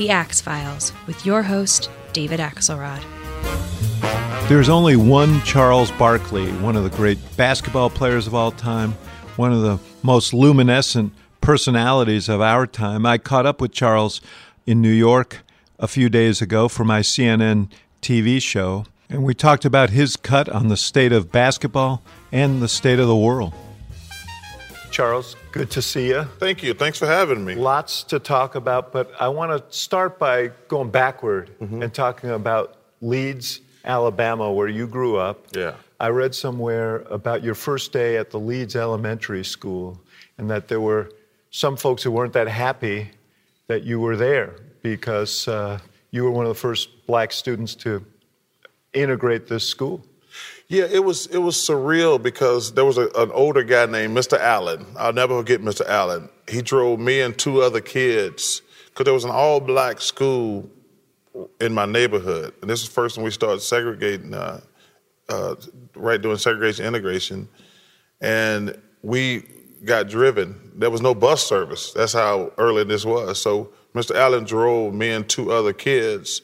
The Axe Files, with your host, David Axelrod. There's only one Charles Barkley, one of the great basketball players of all time, one of the most luminescent personalities of our time. I caught up with Charles in New York a few days ago for my CNN TV show, and we talked about his cut on the state of basketball and the state of the world. Charles, good to see you. Thank you. Thanks for having me. Lots to talk about, but I want to start by going backward mm-hmm. and talking about Leeds, Alabama, where you grew up. Yeah. I read somewhere about your first day at the Leeds Elementary School and that there were some folks who weren't that happy that you were there because uh, you were one of the first black students to integrate this school. Yeah, it was it was surreal because there was a, an older guy named Mr. Allen. I'll never forget Mr. Allen. He drove me and two other kids because there was an all black school in my neighborhood, and this is the first when we started segregating, uh, uh, right doing segregation integration, and we got driven. There was no bus service. That's how early this was. So Mr. Allen drove me and two other kids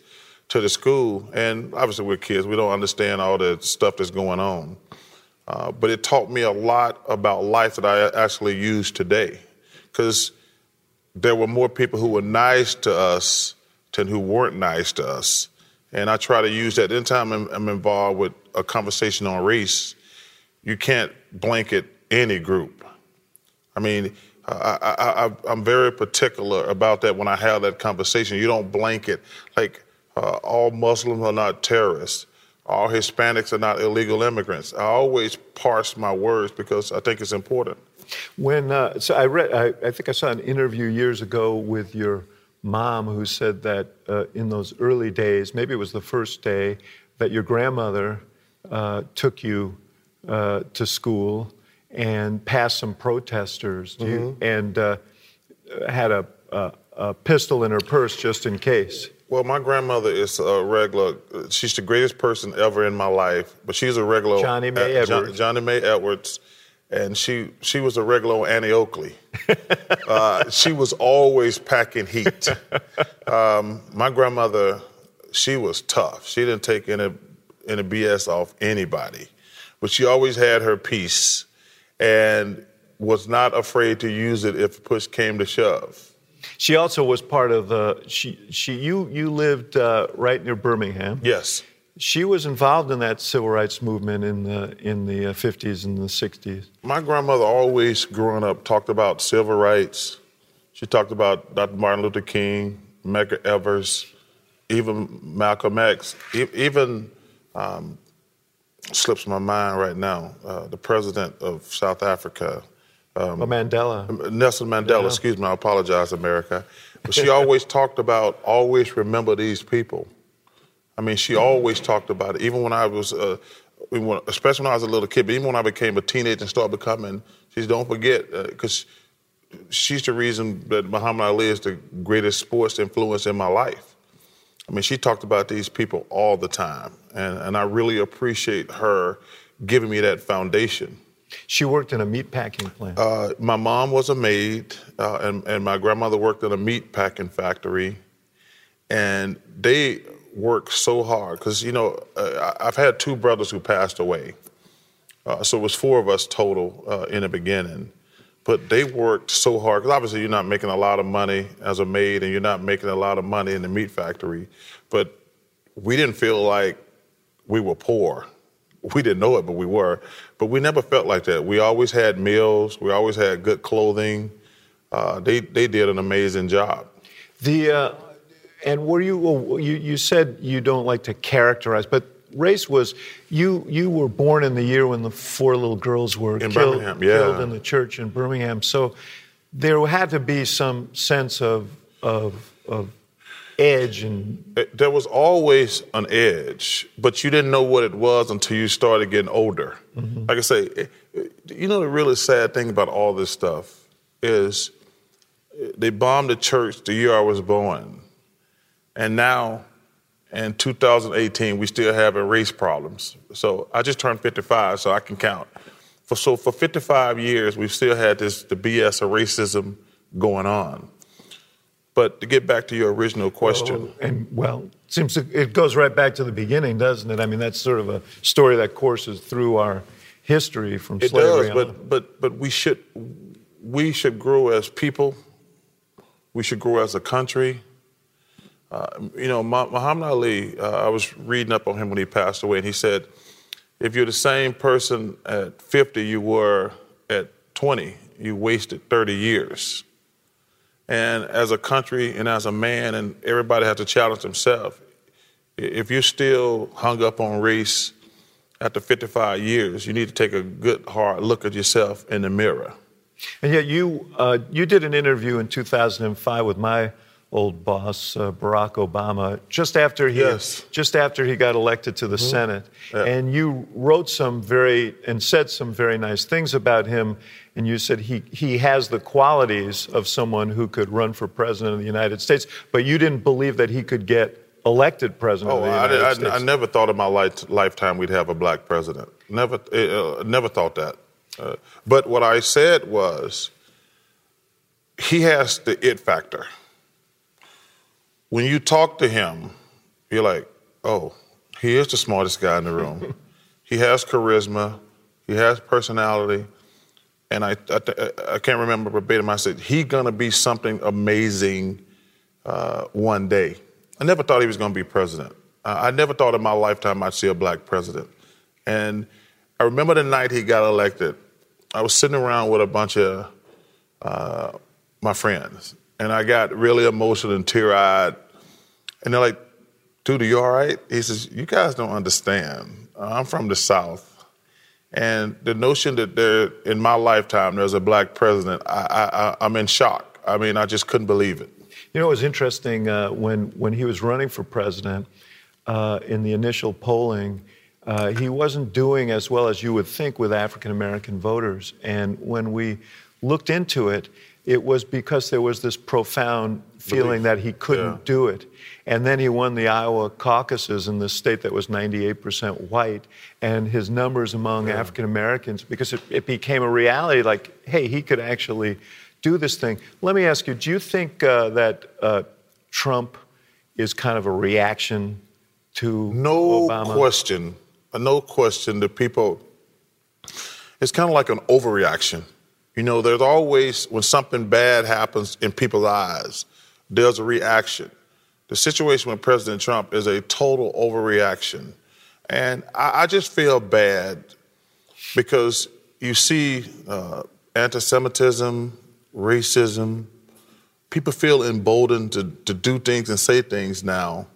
to the school, and obviously we're kids. We don't understand all the stuff that's going on. Uh, but it taught me a lot about life that I actually use today, because there were more people who were nice to us than who weren't nice to us. And I try to use that. Anytime I'm, I'm involved with a conversation on race, you can't blanket any group. I mean, I, am very particular about that when I have that conversation. You don't blanket like uh, all Muslims are not terrorists. All Hispanics are not illegal immigrants. I always parse my words because I think it's important. When uh, so I read, I, I, think I saw an interview years ago with your mom who said that uh, in those early days, maybe it was the first day, that your grandmother uh, took you uh, to school and passed some protesters mm-hmm. you, and uh, had a, a, a, pistol in her purse just in case. Well, my grandmother is a regular. She's the greatest person ever in my life, but she's a regular. Johnny May Edwards. John, Johnny May Edwards, and she she was a regular Annie Oakley. uh, she was always packing heat. Um, my grandmother, she was tough. She didn't take any any BS off anybody, but she always had her piece and was not afraid to use it if push came to shove. She also was part of the. She, she, you, you lived uh, right near Birmingham. Yes. She was involved in that civil rights movement in the in the 50s uh, and the 60s. My grandmother always, growing up, talked about civil rights. She talked about Dr. Martin Luther King, Medgar Evers, even Malcolm X, even um, slips my mind right now. Uh, the president of South Africa. Um, oh, Mandela. Nelson Mandela, yeah. excuse me, I apologize, America. But she always talked about, always remember these people. I mean, she always talked about it, even when I was, uh, especially when I was a little kid, but even when I became a teenager and started becoming, she's don't forget, because uh, she's the reason that Muhammad Ali is the greatest sports influence in my life. I mean, she talked about these people all the time, and, and I really appreciate her giving me that foundation. She worked in a meat packing plant. Uh, my mom was a maid, uh, and, and my grandmother worked in a meat packing factory, and they worked so hard because you know uh, I've had two brothers who passed away, uh, so it was four of us total uh, in the beginning. But they worked so hard because obviously you're not making a lot of money as a maid and you're not making a lot of money in the meat factory. But we didn't feel like we were poor. We didn't know it but we were but we never felt like that we always had meals we always had good clothing uh, they, they did an amazing job the uh, And were you, well, you, you said you don't like to characterize, but race was you you were born in the year when the four little girls were In killed, yeah. killed in the church in Birmingham. So there had to be some sense of of, of edge and there was always an edge, but you didn't know what it was until you started getting older. Mm-hmm. Like I say, it- it- you know the really sad thing about all this stuff is they bombed the church the year I was born, and now in 2018 we still having race problems. So I just turned 55, so I can count. For, so for 55 years we've still had this the BS of racism going on. But to get back to your original question. and well, it seems to, it goes right back to the beginning, doesn't it? I mean, that's sort of a story that courses through our history from It slavery does, on. but but but we should we should grow as people. We should grow as a country. Uh, you know, Muhammad Ali. Uh, I was reading up on him when he passed away, and he said, "If you're the same person at 50 you were at 20, you wasted 30 years." And as a country and as a man, and everybody has to challenge themselves. If you're still hung up on race after 55 years, you need to take a good hard look at yourself in the mirror. And yet, you uh, you did an interview in 2005 with my old boss, uh, Barack Obama, just after he Yes. just after he got elected to the Senate, Yeah. and you wrote some very and said some very nice things about him. And you said he he has the qualities of someone who could run for president of the United States, but you didn't believe that he could get elected president Oh, of the I, I, States. I never thought in my life, lifetime we'd have a black president. Never, uh, never thought that. Uh, but what I said was, he has the it factor. When you talk to him, you're like, oh, he is the smartest guy in the room. he has charisma, he has personality, and I, I, I can't remember verbatim. I said he's gonna be something amazing uh, one day. I never thought he was going to be president. Uh, I never thought in my lifetime I'd see a black president. And I remember the night he got elected. I was sitting around with a bunch of uh, my friends, and I got really emotional and tear eyed. And they're like, "Dude, are you all right?" He says, "You guys don't understand. I'm from the South." And the notion that there, in my lifetime, there's a black president, I, I, I'm in shock. I mean, I just couldn't believe it. You know, it was interesting uh, when when he was running for president uh, in the initial polling. Uh, he wasn't doing as well as you would think with African American voters. And when we looked into it, it was because there was this profound feeling Belief. that he couldn't Yeah. do it. And then he won the Iowa caucuses in the state that was 98% white. And his numbers among African Americans, because it, it became a reality like, hey, he could actually do this thing. Let me ask you do you think uh, that uh, Trump is kind of a reaction to No Obama? question, uh, no question. The people, it's kind of like an overreaction. You know, there's always, when something bad happens in people's eyes, there's a reaction. The situation with President Trump is a total overreaction. And I, I just feel bad because you see uh, anti Semitism, racism, people feel emboldened to, to do things and say things now.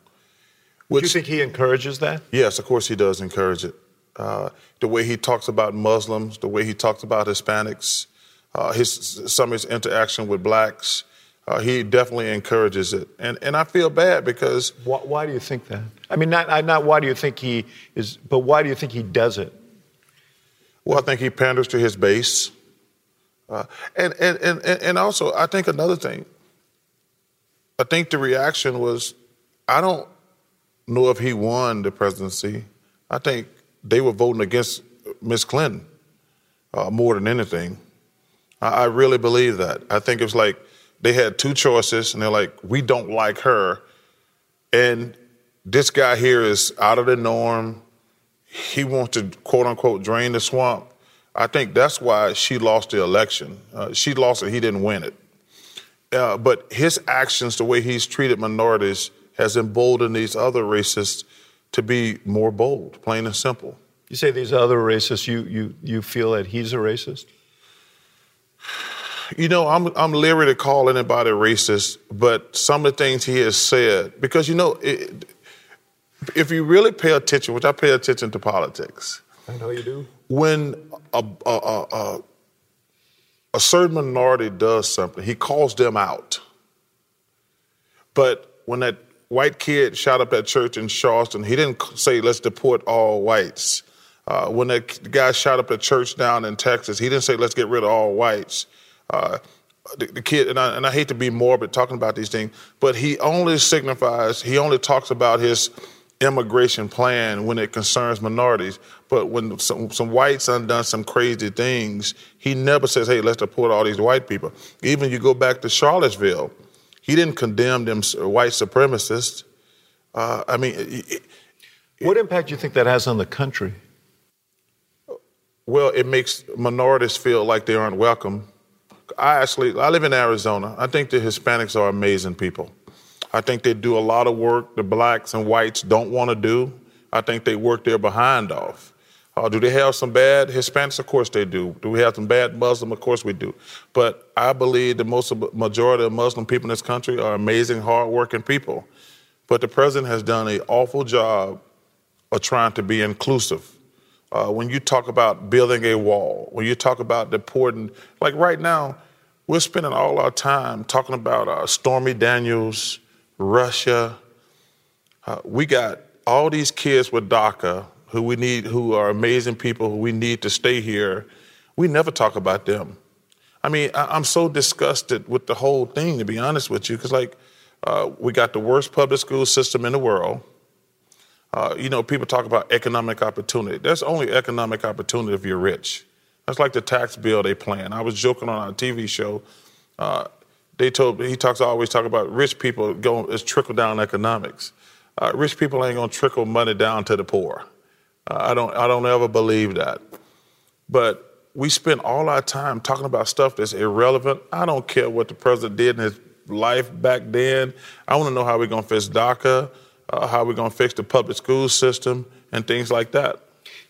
Do you think he encourages that? Yes, of course he does encourage it. Uh, the way he talks about Muslims, the way he talks about Hispanics, uh, his some of his interaction with blacks, uh, he definitely encourages it. And and I feel bad because Why, why do you think that? I mean, not, not why do you think he is, but why do you think he does it? well, I think he panders to his base, uh, and, and and and and also I think another thing. I think the reaction was, I don't know if he won the presidency. I think they were voting against Miss Clinton uh, more than anything. I, I really believe that. I think it was like they had two choices, and they're like, we don't like her, and this guy here is out of the norm. He wants to quote unquote drain the swamp. I think that's why she lost the election. Uh, she lost it. He didn't win it. Uh, but his actions, the way he's treated minorities, has emboldened these other racists to be more bold, plain and simple. You say these other racists, you, you, you feel that he's a racist? You know, I'm I'm leery to call anybody racist, but some of the things he has said, because you know, it, if you really pay attention, which I pay attention to politics, I know you do. When a a, a, a certain minority does something, he calls them out. But when that white kid shot up that church in Charleston, he didn't say, let's deport all whites. Uh, when that guy shot up the church down in Texas, he didn't say, let's get rid of all whites. Uh, the, the, kid, and I, and I hate to be morbid talking about these things, but he only signifies, he only talks about his immigration plan when it concerns minorities. But when some, some whites undone some crazy things, he never says, hey, let's deport all these white people. Even you go back to Charlottesville, he didn't condemn them white supremacists. Uh, I mean, it, what impact do you think that has on the country? Well, it makes minorities feel like they aren't welcome. I actually, I live in Arizona. I think the Hispanics are amazing people. I think they do a lot of work the blacks and whites don't want to do. I think they work their behind off. Uh, do they have some bad Hispanics? Of course they do. Do we have some bad Muslim? Of course we do. But I believe the most majority of Muslim people in this country are amazing, hardworking people. But the president has done an awful job of trying to be inclusive. Uh, when you talk about building a wall, when you talk about deporting, like right now, we're spending all our time talking about uh, Stormy Daniels, Russia. Uh, we got all these kids with DACA who we need, who are amazing people who we need to stay here. We never talk about them. I mean, I, am so disgusted with the whole thing, to be honest with you, because like uh, we got the worst public school system in the world. Uh, you know, people talk about economic opportunity. There's only economic opportunity if you're rich. That's like the tax bill they plan. I was joking on a TV show. Uh, they told me he talks always talk about rich people going it's trickle down economics. Uh, rich people ain't gonna trickle money down to the poor. Uh, I don't I don't ever believe that. But we spend all our time talking about stuff that's irrelevant. I don't care what the president did in his life back then. I want to know how we're gonna fix DACA, uh, how we're gonna fix the public school system, and things like that.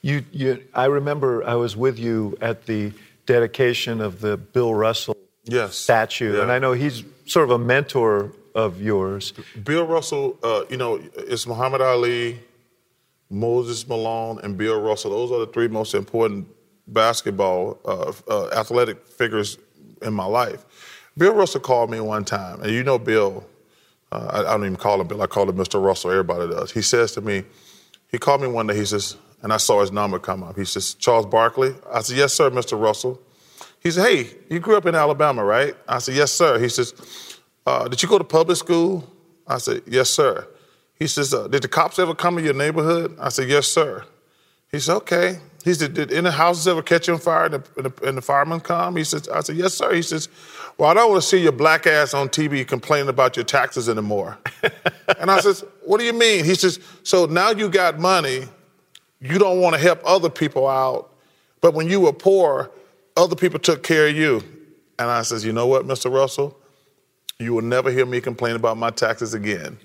You, you, I remember I was with you at the dedication of the Bill Russell yes. statue. Yeah. And I know he's sort of a mentor of yours. Bill Russell, uh, you know, it's Muhammad Ali, Moses Malone, and Bill Russell. Those are the three most important basketball uh, uh, athletic figures in my life. Bill Russell called me one time, and you know Bill. Uh, I, I, don't even call him Bill. I call him Mr. Russell. Everybody does. He says to me, he called me one day. He says, and I saw his number come up. He says, Charles Barkley. I said, Yes, sir, Mr. Russell. He said, Hey, you grew up in Alabama, right? I said, Yes, sir. He says, uh, Did you go to public school? I said, Yes, sir. He says, uh, Did the cops ever come in your neighborhood? I said, Yes, sir. He said, Okay. He said, Did any houses ever catch on fire and the, and the, and the firemen come? He says, I said, Yes, sir. He says, Well, I don't want to see your black ass on TV complaining about your taxes anymore. and I says, What do you mean? He says, So now you got money, you don't want to help other people out, but when you were poor, other people took care of you. And I says, you know what, Mr. Russell? You will never hear me complain about my taxes again.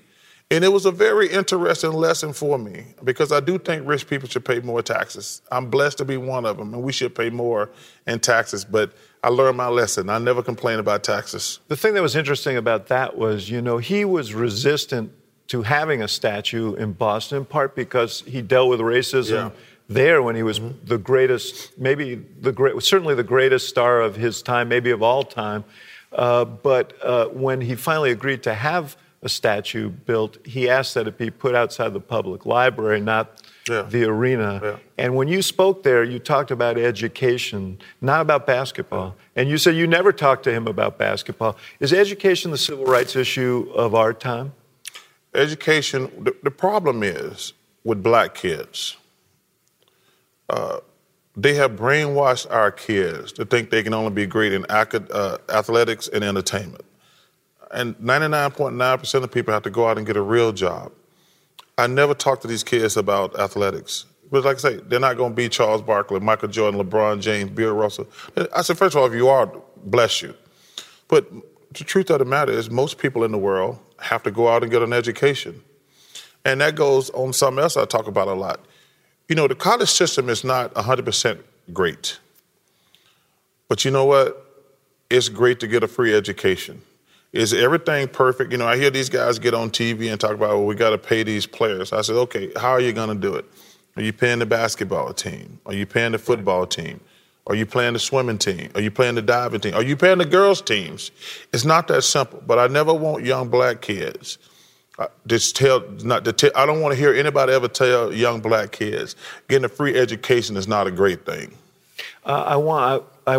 And it was a very interesting lesson for me because I do think rich people should pay more taxes. I'm blessed to be one of them, and we should pay more in taxes. But I learned my lesson. I never complain about taxes. The thing that was interesting about that was, you know, he was resistant to having a statue in Boston, in part because he dealt with racism. Yeah there when he was mm-hmm. the greatest, maybe the great, certainly the greatest star of his time, maybe of all time. Uh, but uh, when he finally agreed to have a statue built, he asked that it be put outside the public library, not yeah. the arena. Yeah. And when you spoke there, you talked about education, not about basketball. And you said you never talked to him about basketball. Is education the civil rights issue of our time? Education, the, the problem is with black kids uh, they have brainwashed our kids to think they can only be great in uh, athletics and entertainment. And 99.9% of people have to go out and get a real job. I never talk to these kids about athletics. But like I say, they're not going to be Charles Barkley, Michael Jordan, LeBron James, Bill Russell. I said, first of all, if you are, bless you. But the truth of the matter is, most people in the world have to go out and get an education. And that goes on something else I talk about a lot. You know, the college system is not 100% great. But you know what? it's great to get a free education. Is everything perfect? You know, I hear these guys get on TV and talk about, well, we got to pay these players. I said, okay, how are you going to do it? Are you paying the basketball team? Are you paying the football team? Are you playing the swimming team? Are you playing the diving team? Are you playing the girls' teams? It's not that simple. But I never want young black kids uh, just tell not to tell. I don't want to hear anybody ever tell young black kids getting a free education is not a great thing. Uh, I want I, I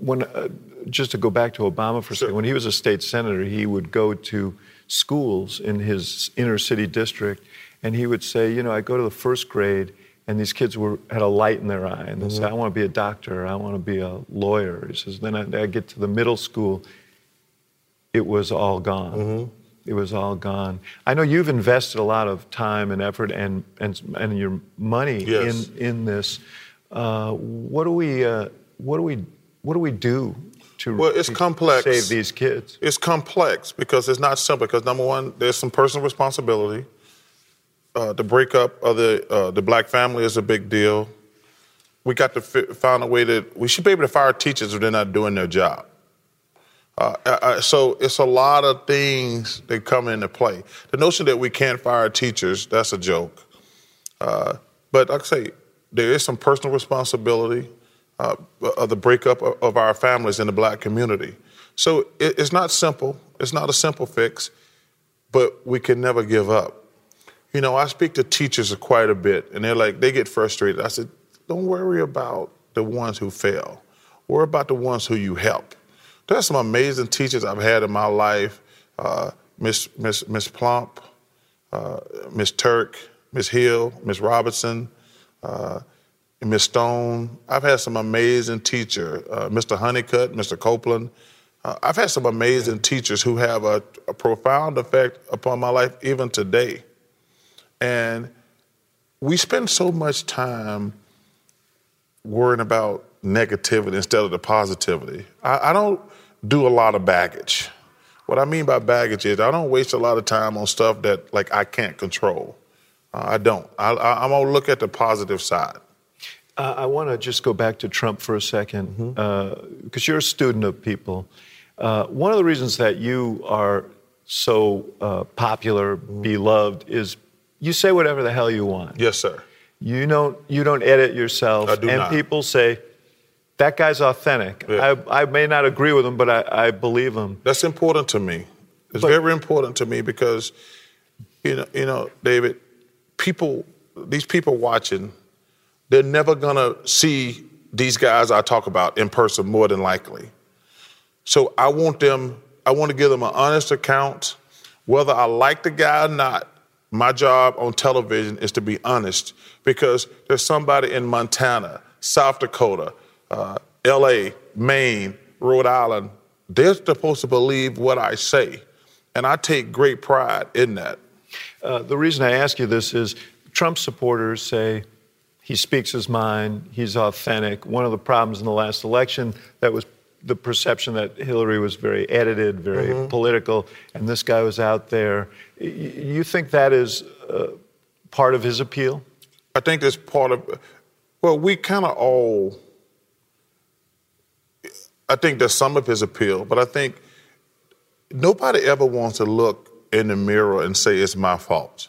when uh, just to go back to Obama for a second. When he was a state senator, he would go to schools in his inner city district, and he would say, you know, I go to the first grade and these kids were had a light in their eye, and they mm-hmm. say, "I want to be a doctor. I want to be a lawyer." He says, "Then I, I get to the middle school, it was all gone. Mm-hmm. It was all gone." I know you've invested a lot of time and effort and and and your money yes. in in this. Uh, what do we uh, what do we what do we do to well, it's to complex. save these kids? It's complex because it's not simple. Because number one, there's some personal responsibility uh, the breakup of the uh, the black family is a big deal. We got to fi- find a way that we should be able to fire teachers if they're not doing their job. Uh, uh, uh, so it's a lot of things that come into play. The notion that we can't fire teachers, that's a joke. Uh, but like I say, there is some personal responsibility uh, of the breakup of, our families in the black community. So it, it's not simple. It's not a simple fix, but we can never give up. You know, I speak to teachers quite a bit, and they're like, they get frustrated. I said, don't worry about the ones who fail. Worry about the ones who you help. There's some amazing teachers I've had in my life. Uh, Miss Miss Miss Plump, uh, Miss Turk, Miss Hill, Miss Robinson, uh, Miss Stone. I've had some amazing teachers, uh, Mr. Honeycutt, Mr. Copeland. Uh, I've had some amazing teachers who have a, a profound effect upon my life even today. And we spend so much time worrying about negativity instead of the positivity. I, I, don't do a lot of baggage. What I mean by baggage is I don't waste a lot of time on stuff that like I can't control. Uh, I don't. I, am gonna look at the positive side. Uh, I want to just go back to Trump for a second because mm-hmm. uh, you're a student of people. Uh, one of the reasons that you are so uh, popular, mm-hmm. beloved, is you say whatever the hell you want. Yes, sir. You don't you don't edit yourself. I do and not. people say, that guy's authentic. Yeah. I, I may not agree with him, but I, I believe him. That's important to me. It's but, very important to me because, you know, you know, David, people, these people watching, they're never gonna see these guys I talk about in person more than likely. So I want them, I want to give them an honest account, whether I like the guy or not. My job on television is to be honest because there's somebody in Montana, South Dakota, uh, LA, Maine, Rhode Island. They're supposed to believe what I say. And I take great pride in that. Uh, the reason I ask you this is Trump supporters say he speaks his mind, he's authentic. One of the problems in the last election that was the perception that Hillary was very edited, very mm-hmm. political, and this guy was out there. You think that is uh, part of his appeal? I think that's part of. Well, we kind of all. I think that's some of his appeal, but I think nobody ever wants to look in the mirror and say it's my fault.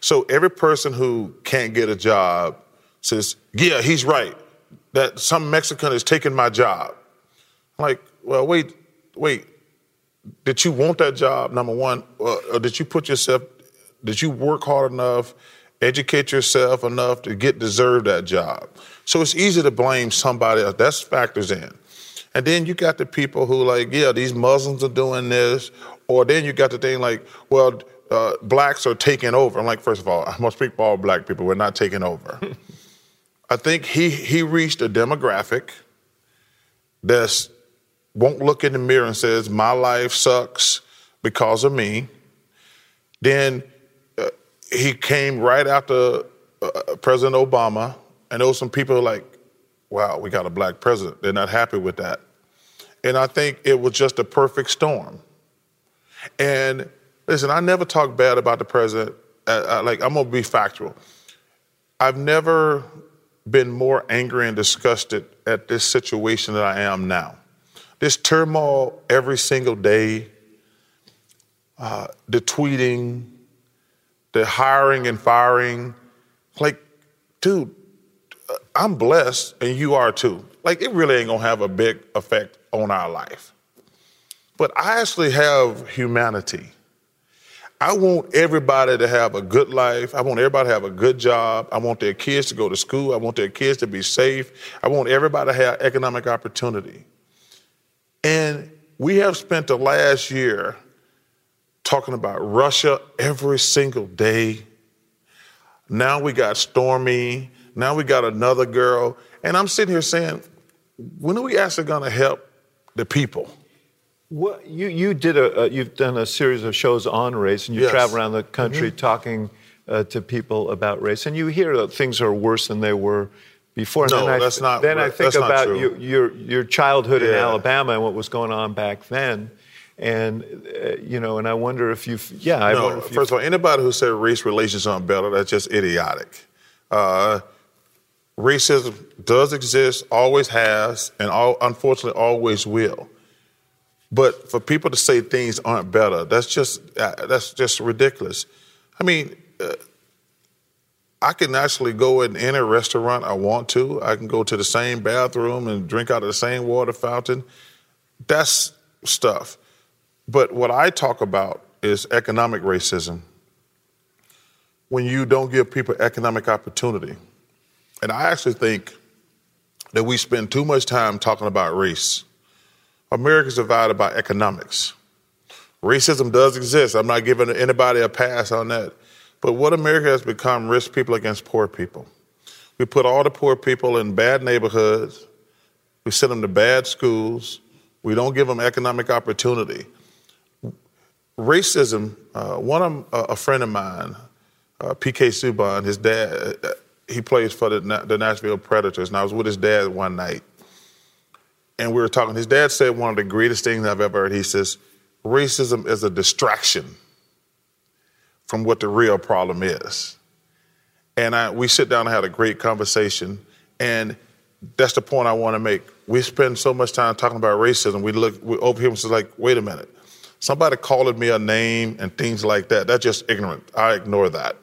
So every person who can't get a job says, "Yeah, he's right. That some Mexican is taking my job." I'm like, well, wait, wait. Did you want that job? Number one, or did you put yourself? Did you work hard enough, educate yourself enough to get deserve that job? So it's easy to blame somebody else. That's factors in. And then you got the people who like, yeah, these Muslims are doing this, or then you got the thing like, well, uh, blacks are taking over. I'm like, first of all, I must speak for all black people. We're not taking over. I think he he reached a demographic that's won't look in the mirror and says, my life sucks because of me. Then uh, he came right after uh, President Obama, and there was some people like, wow, we got a black president. They're not happy with that. And I think it was just a perfect storm. And listen, I never talk bad about the president. Uh, like, I'm going to be factual. I've never been more angry and disgusted at this situation than I am now. This turmoil every single day, uh, the tweeting, the hiring and firing. Like, dude, I'm blessed and you are too. Like, it really ain't gonna have a big effect on our life. But I actually have humanity. I want everybody to have a good life. I want everybody to have a good job. I want their kids to go to school. I want their kids to be safe. I want everybody to have economic opportunity. And we have spent the last year talking about Russia every single day. Now we got Stormy. Now we got another girl. And I'm sitting here saying, when are we actually going to help the people? Well, you you did a uh, you've done a series of shows on race, and you Yes. travel around the country Mm-hmm. talking uh, to people about race, and you hear that things are worse than they were before. And No, then I, that's not Then I think That's about your, your your childhood in Alabama and what was going on back then, and uh, you know, and I wonder if you've yeah, I no, wonder if first of all, anybody who said race relations aren't better, that's just idiotic. Uh, racism does exist, always has, and all, unfortunately always will. But for people to say things aren't better, that's just uh, that's just ridiculous. I mean, uh, I can actually go in any restaurant I want to. I can go to the same bathroom and drink out of the same water fountain. That's stuff. But what I talk about is economic racism. When you don't give people economic opportunity. And I actually think that we spend too much time talking about race. America's divided by economics. Racism does exist. I'm not giving anybody a pass on that. But what America has become rich people against poor people. We put all the poor people in bad neighborhoods. We send them to bad schools. We don't give them economic opportunity. Racism, uh, one of uh, a friend of mine, uh, PK Subban, his dad, uh, he plays for the, the Nashville Predators, and I was with his dad one night. And we were talking. His dad said one of the greatest things I've ever heard. He says, racism is a distraction from what the real problem is. And I, we sit down and had a great conversation. And that's the point I want to make. We spend so much time talking about racism. We look we over here and say, like, wait a minute. Somebody calling me a name and things like that, that's just ignorant. I ignore that.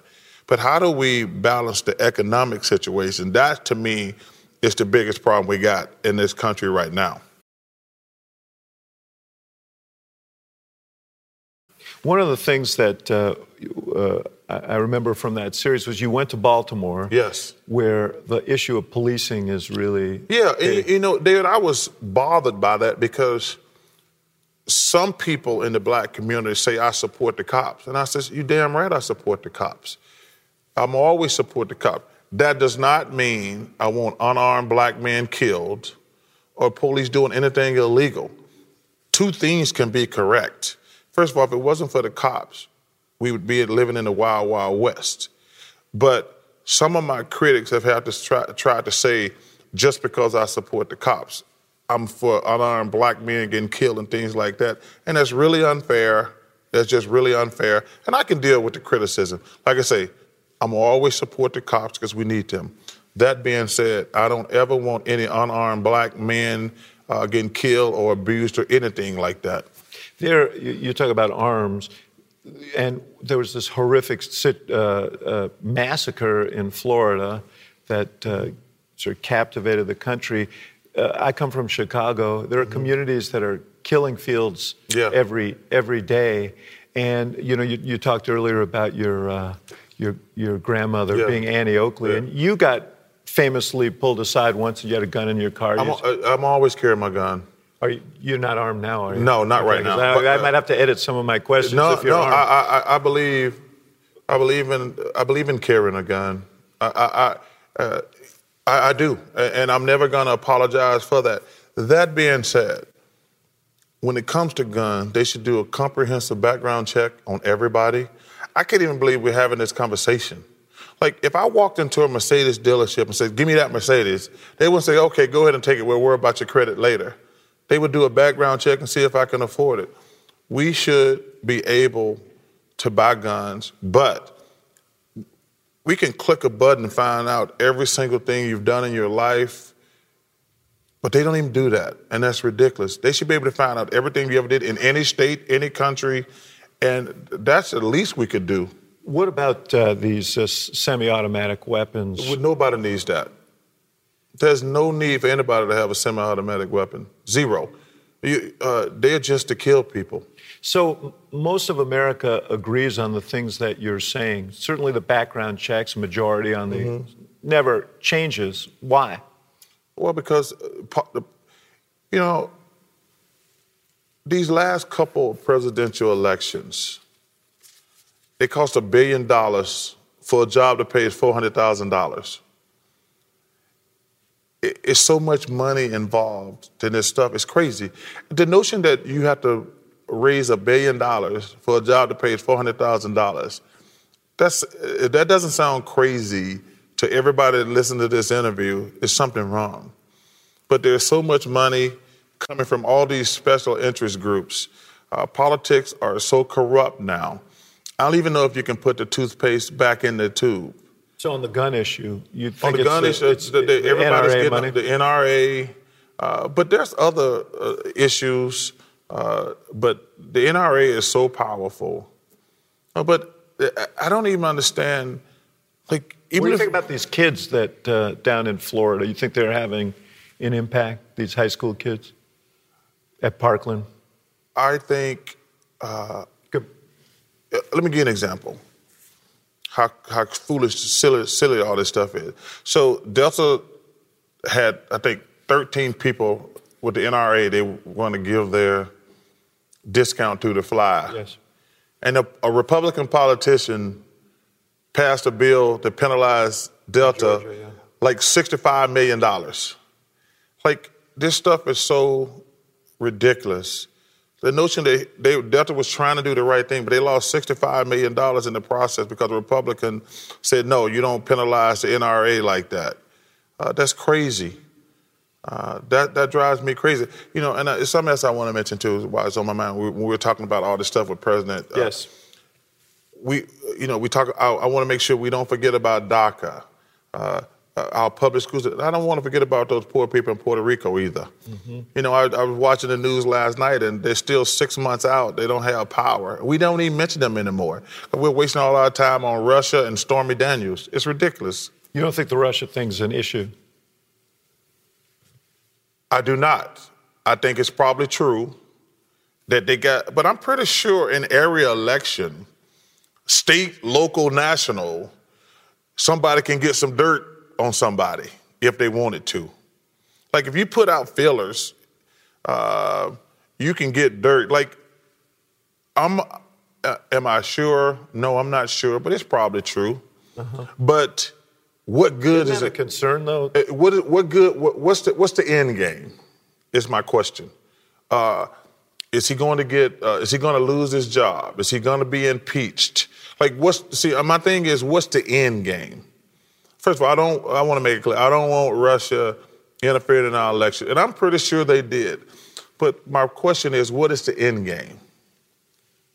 But how do we balance the economic situation? That, to me, is the biggest problem we got in this country right now. one of the things that uh, uh, I remember from that series was you went to Baltimore, Yes. where the issue of policing is really Yeah, and, you know, David, I was bothered by that because some people in the black community say I support the cops, and I says, "You damn right, I support the cops. I'm always support the cops. That does not mean I want unarmed black men killed or police doing anything illegal. Two things can be correct. First of all, if it wasn't for the cops, we would be living in the wild, wild west. But some of my critics have had to try, try to say, just because I support the cops, I'm for unarmed black men getting killed and things like that. And that's really unfair. That's just really unfair. And I can deal with the criticism. Like I say, I'm always support the cops because we need them. That being said, I don't ever want any unarmed black men uh, getting killed or abused or anything like that. There, you, you talk about arms, and there was this horrific sit, uh, uh, massacre in Florida that uh, sort of captivated the country. Uh, I come from Chicago. There are communities that are killing fields Mm-hmm. Yeah. every every day, and you know, you, you talked earlier about your uh, your your grandmother Yeah. being Annie Oakley, Yeah. and you got famously pulled aside once, and you had a gun in your car. I'm, I'm always carrying my gun. are you, you're not armed now, are you? No, not right now, I, but, I uh, might have to edit some of my questions No, if you're no, armed. I, I, I believe, I believe in, I believe in carrying a gun. I, I, I, uh, I, I do, and I'm never going to apologize for that. That being said, when it comes to guns, they should do a comprehensive background check on everybody. I can't even believe we're having this conversation. Like, if I walked into a Mercedes dealership and said, "Give me that Mercedes," they wouldn't say, "Okay, go ahead and take it. We'll worry about your credit later." They would do a background check and see if I can afford it. We should be able to buy guns, but we can click a button and find out every single thing you've done in your life But they don't even do that, and that's ridiculous. They should be able to find out everything you ever did in any state, any country, and that's the least we could do. What about uh, these uh, semi-automatic weapons? Well, nobody needs that. There's no need for anybody to have a semi-automatic weapon. Zero. You, uh, they're just to kill people. So most of America agrees on the things that you're saying. Certainly, the background checks, majority on the mm-hmm. never changes. Why? Well, because uh, you know these last couple of presidential elections, it cost a billion dollars for a job that pays four hundred thousand dollars. It's so much money involved in this stuff. It's crazy. The notion that you have to raise a billion dollars for a job that pays four hundred thousand dollars. That's that doesn't sound crazy to everybody that to this interview. Is something wrong? But there's so much money coming from all these special interest groups. Uh, politics are so corrupt now. I don't even know if you can put the toothpaste back in the tube. So on the gun issue, you think on the it's gun the, issue, it's the, the, everybody's NRA getting money? the NRA, uh, but there's other uh, issues. Uh, but the NRA is so powerful. Uh, but I don't even understand. Like, even what do you if, think about these kids that uh, down in Florida? You think they're having an impact? These high school kids at Parkland. I think. Uh, let me give you an example. How how foolish, silly, silly all this stuff is. So Delta had, I think, 13 people with the NRA. They want to give their discount to to fly. Yes. And a, a Republican politician passed a bill to penalize Delta Georgia, yeah. like $65 million. Like, this stuff is so ridiculous. The notion that they, Delta was trying to do the right thing, but they lost $65 million in the process because the Republican said, no, you don't penalize the NRA like that. Uh, that's crazy. Uh, that that drives me crazy. You know, and uh, it's something else I want to mention too. Why it's on my mind we, when we were talking about all this stuff with President. Uh, yes. We, you know, we talk. I, I want to make sure we don't forget about DACA, uh, our public schools. I don't want to forget about those poor people in Puerto Rico either. Mm-hmm. You know, I, I was watching the news last night, and they're still six months out. They don't have power. We don't even mention them anymore. We're wasting all our time on Russia and Stormy Daniels. It's ridiculous. You don't think the Russia thing's an issue? I do not. I think it's probably true that they got, but I'm pretty sure in area election, state, local, national, somebody can get some dirt on somebody if they wanted to. Like if you put out fillers, uh, you can get dirt. Like, I'm, uh, am I sure? No, I'm not sure, but it's probably true. Uh-huh. But what good Isn't is it? concern though? Uh, what what good? What, what's the what's the end game? Is my question. Uh, is he going to get? Uh, is he going to lose his job? Is he going to be impeached? Like what's see? Uh, my thing is, what's the end game? First of all, I don't. I want to make it clear. I don't want Russia interfering in our election, and I'm pretty sure they did. But my question is, what is the end game?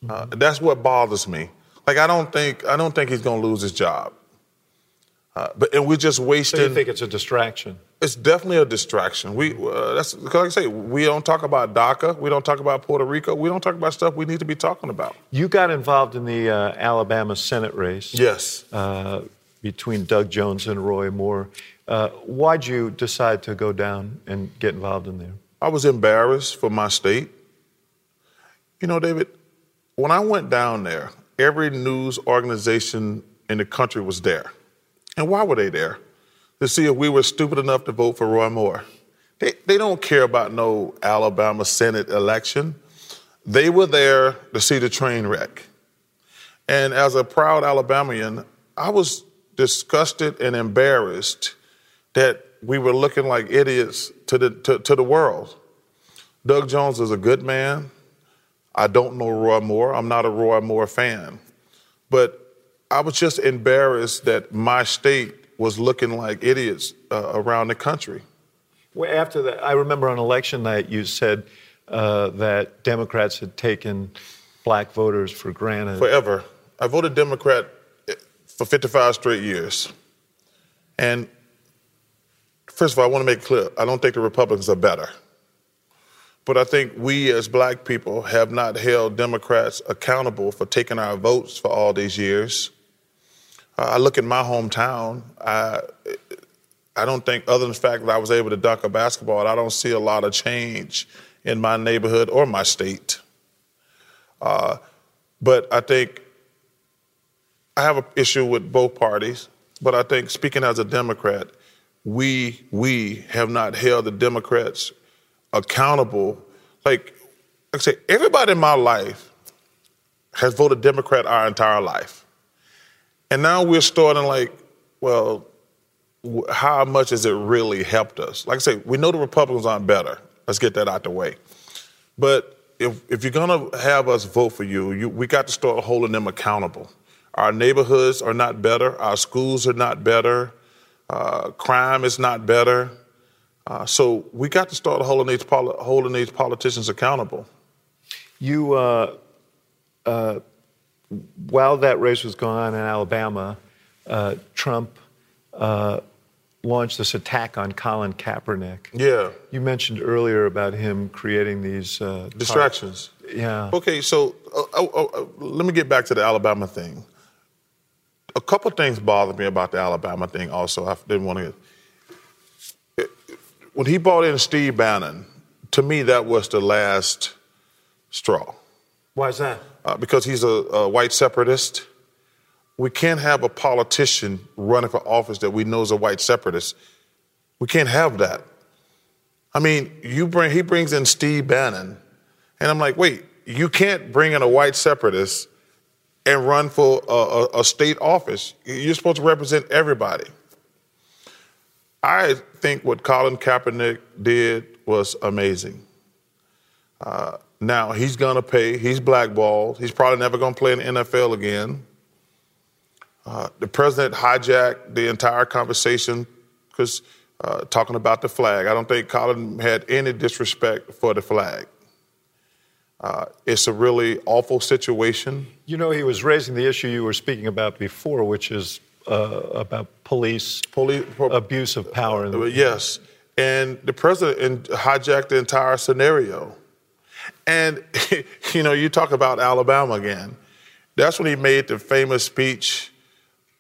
Uh, that's what bothers me. Like I don't think I don't think he's going to lose his job. Uh, but and we're just wasting. So you think it's a distraction? It's definitely a distraction. We uh, that's because like I say we don't talk about DACA, we don't talk about Puerto Rico, we don't talk about stuff we need to be talking about. You got involved in the uh, Alabama Senate race. Yes. Between Doug Jones and Roy Moore. Uh, why'd you decide to go down and get involved in there? I was embarrassed for my state. You know, David, when I went down there, every news organization in the country was there. And why were they there? To see if we were stupid enough to vote for Roy Moore. They, they don't care about no Alabama Senate election. They were there to see the train wreck. And as a proud Alabamian, I was disgusted and embarrassed that we were looking like idiots to the, to, to the world. Doug Jones is a good man. I don't know Roy Moore. I'm not a Roy Moore fan. But I was just embarrassed that my state was looking like idiots uh, around the country. Well, after that, I remember on election night you said uh, that Democrats had taken black voters for granted. Forever. I voted Democrat for 55 straight years. And first of all, I want to make clear I don't think the Republicans are better. But I think we as black people have not held Democrats accountable for taking our votes for all these years. Uh, I look at my hometown. I, I don't think, other than the fact that I was able to dunk a basketball, I don't see a lot of change in my neighborhood or my state. Uh, but I think I have an issue with both parties. But I think, speaking as a Democrat, we we have not held the Democrats accountable. Like, like I say, everybody in my life has voted Democrat our entire life, and now we're starting like, well, how much has it really helped us? Like I say, we know the Republicans aren't better. Let's get that out the way. But if, if you're to have us vote for you, you, we got to start holding them accountable. Our neighborhoods are not better. Our schools are not better. Uh, crime is not better. Uh, so we got to start holding these, poli- holding these politicians accountable. You, uh, uh while that race was going on in Alabama, uh, Trump uh, launched this attack on Colin Kaepernick. Yeah. You mentioned earlier about him creating these distractions. yeah. Okay, so oh, oh, oh, let me get back to the Alabama thing a couple things bothered me about the Alabama thing. Also, I didn't want to. When he brought in Steve Bannon, to me that was the last straw. Why is that? Uh, because he's a, a, white separatist. We can't have a politician running for office that we know is a white separatist. We can't have that. I mean, you bring he brings in Steve Bannon, and I'm like, wait, you can't bring in a white separatist and run for a, a, a state office. You're supposed to represent everybody. I think what Colin Kaepernick did was amazing. Uh, now he's to pay. He's blackballed. He's probably never to play in the NFL again. Uh, the president hijacked the entire conversation because uh, talking about the flag. I don't think Colin had any disrespect for the flag. Uh, it's a really awful situation. You know, he was raising the issue you were speaking about before, which is uh, about police, police abuse of power. Uh, yes, and the president hijacked the entire scenario. And you know, you talk about Alabama again. That's when he made the famous speech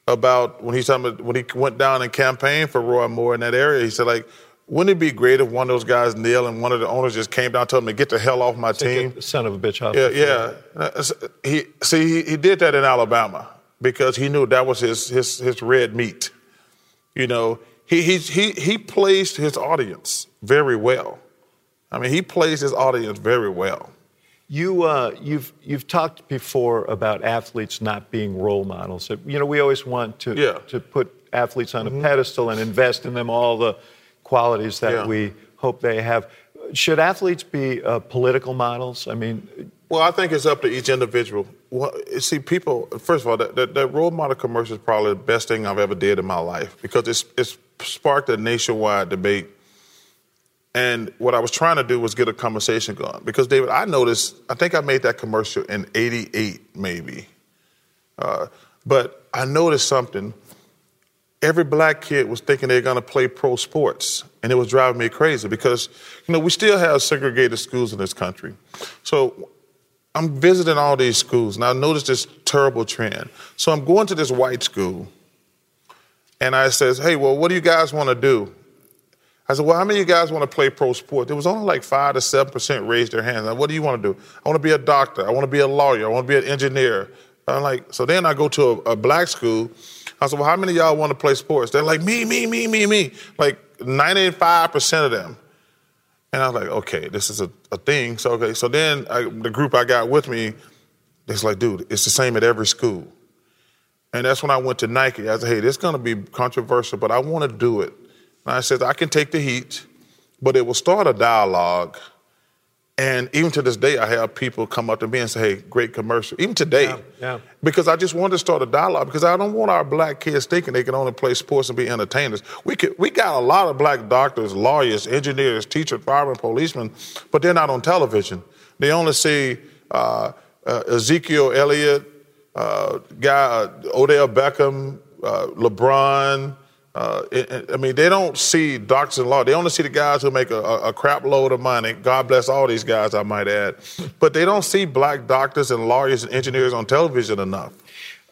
about when he when he went down and campaigned for Roy Moore in that area. He said, like, wouldn't it be great if one of those guys kneel and one of the owners just came down and told him to get the hell off my team? son of a bitch off. Yeah, yeah. Uh, he see he, he did that in Alabama because he knew that was his his his red meat. You know, he he he he placed his audience very well. I mean, he plays his audience very well. You, uh, you've, you've talked before about athletes not being role models. You know, we always want to, yeah. to put athletes on a mm-hmm. pedestal and invest in them all the qualities that yeah. we hope they have. Should athletes be uh, political models? I mean, well, I think it's up to each individual. Well, see, people. First of all, that, that, that, role model commercial is probably the best thing I've ever did in my life because it's it's sparked a nationwide debate. And what I was trying to do was get a conversation going because David, I noticed. I think I made that commercial in '88, maybe. Uh, but I noticed something every black kid was thinking they're going to play pro sports. And it was driving me crazy because, you know, we still have segregated schools in this country. So I'm visiting all these schools and I noticed this terrible trend. So I'm going to this white school and I says, hey, well, what do you guys want to do? I said, well, how many of you guys want to play pro sport? There was only like five to seven percent raised their hands. Like, what do you want to do? I want to be a doctor. I want to be a lawyer. I want to be an engineer. I'm like, so then I go to a, a black school I said, well, how many of y'all want to play sports? They're like, me, me, me, me, me. Like 95% of them. And I was like, okay, this is a, a thing. So, okay. So then I, the group I got with me, it's like, dude, it's the same at every school. And that's when I went to Nike. I said, hey, this is going to be controversial, but I want to do it. And I said, I can take the heat, but it will start a dialogue and even to this day, I have people come up to me and say, hey, great commercial. Even today. Yeah, yeah. Because I just want to start a dialogue because I don't want our black kids thinking they can only play sports and be entertainers. We, could, we got a lot of black doctors, lawyers, engineers, teachers, firemen, policemen, but they're not on television. They only see uh, uh, Ezekiel Elliott, uh, guy, uh, Odell Beckham, uh, LeBron, Uh, it, I mean, they don't see doctors and law. They only see the guys who make a, a, crap load of money. God bless all these guys, I might add. But they don't see black doctors and lawyers and engineers on television enough.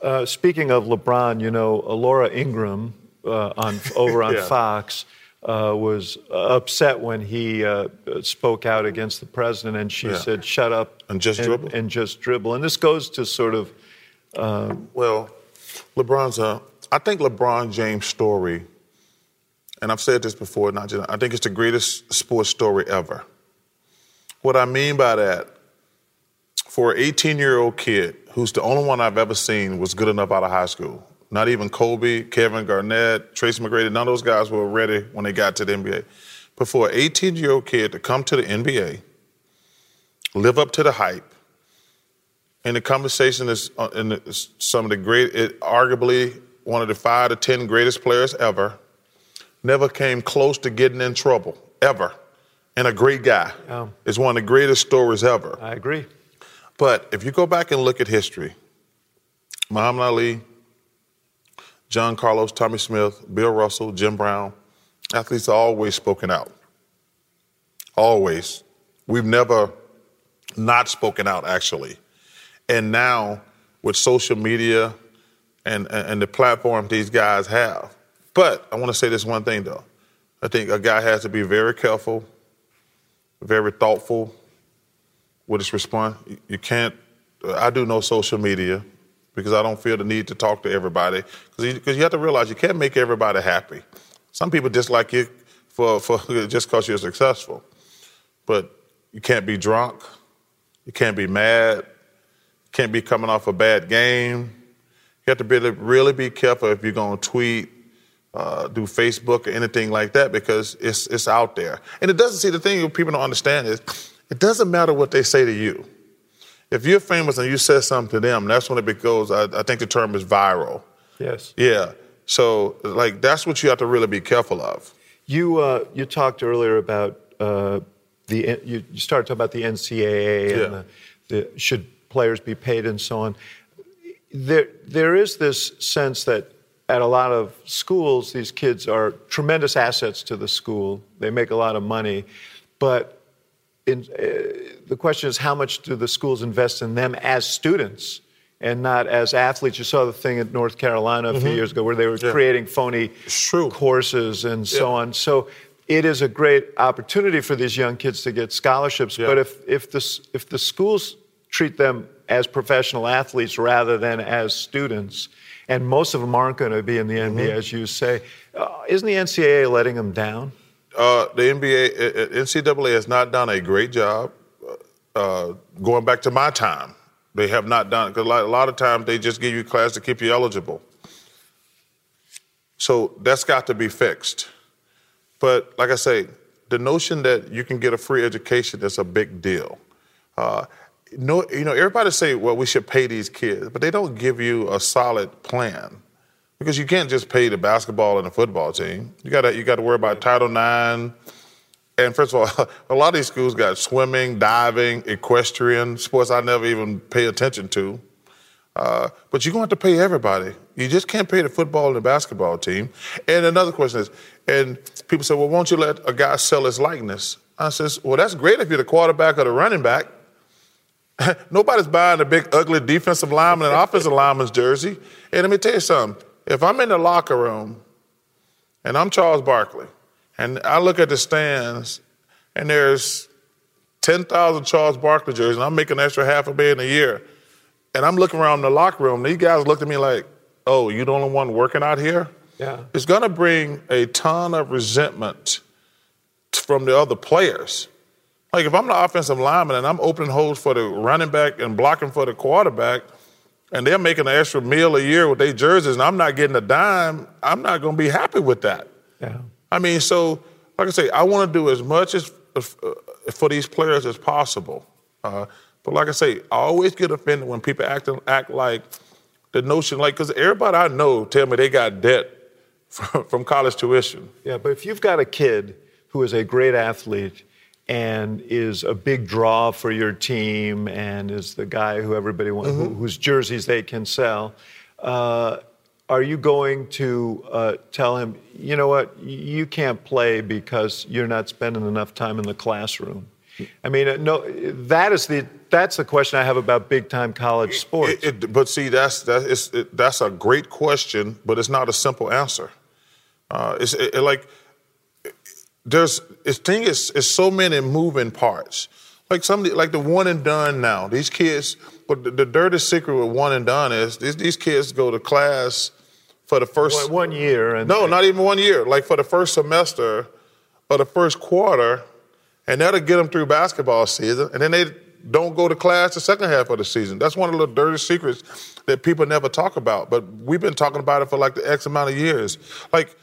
Uh, speaking of LeBron, you know, Laura Ingraham uh, on over on Yeah. Fox uh, was upset when he uh, spoke out against the president, and she Yeah. said, "Shut up And just dribble." and just dribble." And this goes to sort of Well, LeBron's a. I think LeBron James' story, and I've said this before, not just. I think it's the greatest sports story ever. What I mean by that, for an 18-year-old kid who's the only one I've ever seen was good enough out of high school. Not even Kobe, Kevin Garnett, Tracy McGrady. None of those guys were ready when they got to the NBA. But for an 18-year-old kid to come to the NBA, live up to the hype, and the conversation is uh, in some of the great, it, arguably one of the five to ten greatest players ever. Never came close to getting in trouble ever, and a great guy. Yeah. It's one of the greatest stories ever. I agree. But if you go back and look at history, Muhammad Ali, John Carlos, Tommie Smith, Bill Russell, Jim Brown, athletes are always spoken out. Always. We've never not spoken out, actually. And now, with social media and, and, the platform these guys have. But I want to say this one thing, though. I think a guy has to be very careful, very thoughtful, with his response. You- can't. I do no social media because I don't feel the need to talk to everybody because you, you have to realize you can't make everybody happy. Some people dislike you for, for just because you're successful, but you can't be drunk, you can't be mad, you can't be coming off a bad game. You have to really, really be careful if you're going to tweet, uh, do Facebook or anything like that because it's it's out there. And it doesn't see the thing people don't understand is it doesn't matter what they say to you. If you're famous and you say something to them, that's when it goes. I, I think the term is viral. Yes. Yeah. So like that's what you have to really be careful of. You uh, you talked earlier about uh, the you, you started talking about the NCAA and Yeah. the, the should players be paid and so on. There there is this sense that at a lot of schools these kids are tremendous assets to the school. They make a lot of money, but in, uh, the question is how much do the schools invest in them as students and not as athletes? You saw the thing at North Carolina a few years ago where they were Mm-hmm. Yeah. creating phony courses and so Yeah. on. So it is a great opportunity for these young kids to get scholarships. Yeah. But if, if, the, if the schools treat them as professional athletes rather than as students, and most of them aren't going to be in the NBA, Mm-hmm. as you say, uh, isn't the NCAA letting them down? Uh, the NBA, uh, uh, NCAA has not done a great job. Uh, going back to my time, they have not done because a lot, of times they just give you class to keep you eligible. So that's got to be fixed. But like I say, the notion that you can get a free education is a big deal. Uh, no, you know, everybody say, well, we should pay these kids, but they don't give you a solid plan because you can't just pay the basketball and the football team. You got to you got to worry about Title IX. And first of all, a lot of these schools got swimming, diving, equestrian, sports I never even pay attention to. Uh, but you're going to have to pay everybody. You just can't pay the football and the basketball team. And another question is, and people say, well, won't you let a guy sell his likeness? I says, well, that's great if you're the quarterback or the running back. Nobody's buying a big, ugly defensive lineman and offensive lineman's jersey. And let me tell you something. If I'm in the locker room and I'm Charles Barkley, and I look at the stands, and there's 10,000 Charles Barkley jerseys, and I'm making an extra half a million a year, and I'm looking around the locker room, these guys look at me like, oh, you the only one working out here? Yeah. It's going to bring a ton of resentment from the other players. Like if I'm the offensive lineman and I'm opening holes for the running back and blocking for the quarterback, and they're making an extra meal a year with their jerseys, and I'm not getting a dime, I'm not going to be happy with that. Yeah. I mean, so like I say, I want to do as much as uh, for these players as possible. Uh, but like I say, I always get offended when people act act like the notion, like because everybody I know tell me they got debt from, from college tuition. Yeah, but if you've got a kid who is a great athlete and is a big draw for your team and is the guy who everybody wants, who, whose jerseys they can sell, uh, are you going to uh, tell him, you know what, you can't play because you're not spending enough time in the classroom? I mean, uh, no, that is the that's the question I have about big time college sports. It, it, but see, that's that's it, that's a great question, but it's not a simple answer. Uh, it's like there's this thing is is so many moving parts. Like somebody like the one and done now. These kids, but the, the dirty secret with one and done is these, these kids go to class for the first one year. And no, not even one year. Like for the first semester or the first quarter, and that'll get them through basketball season, and then they don't go to class the second half of the season. That's one of the dirty secrets that people never talk about. But we've been talking about it for like the X amount of years. Like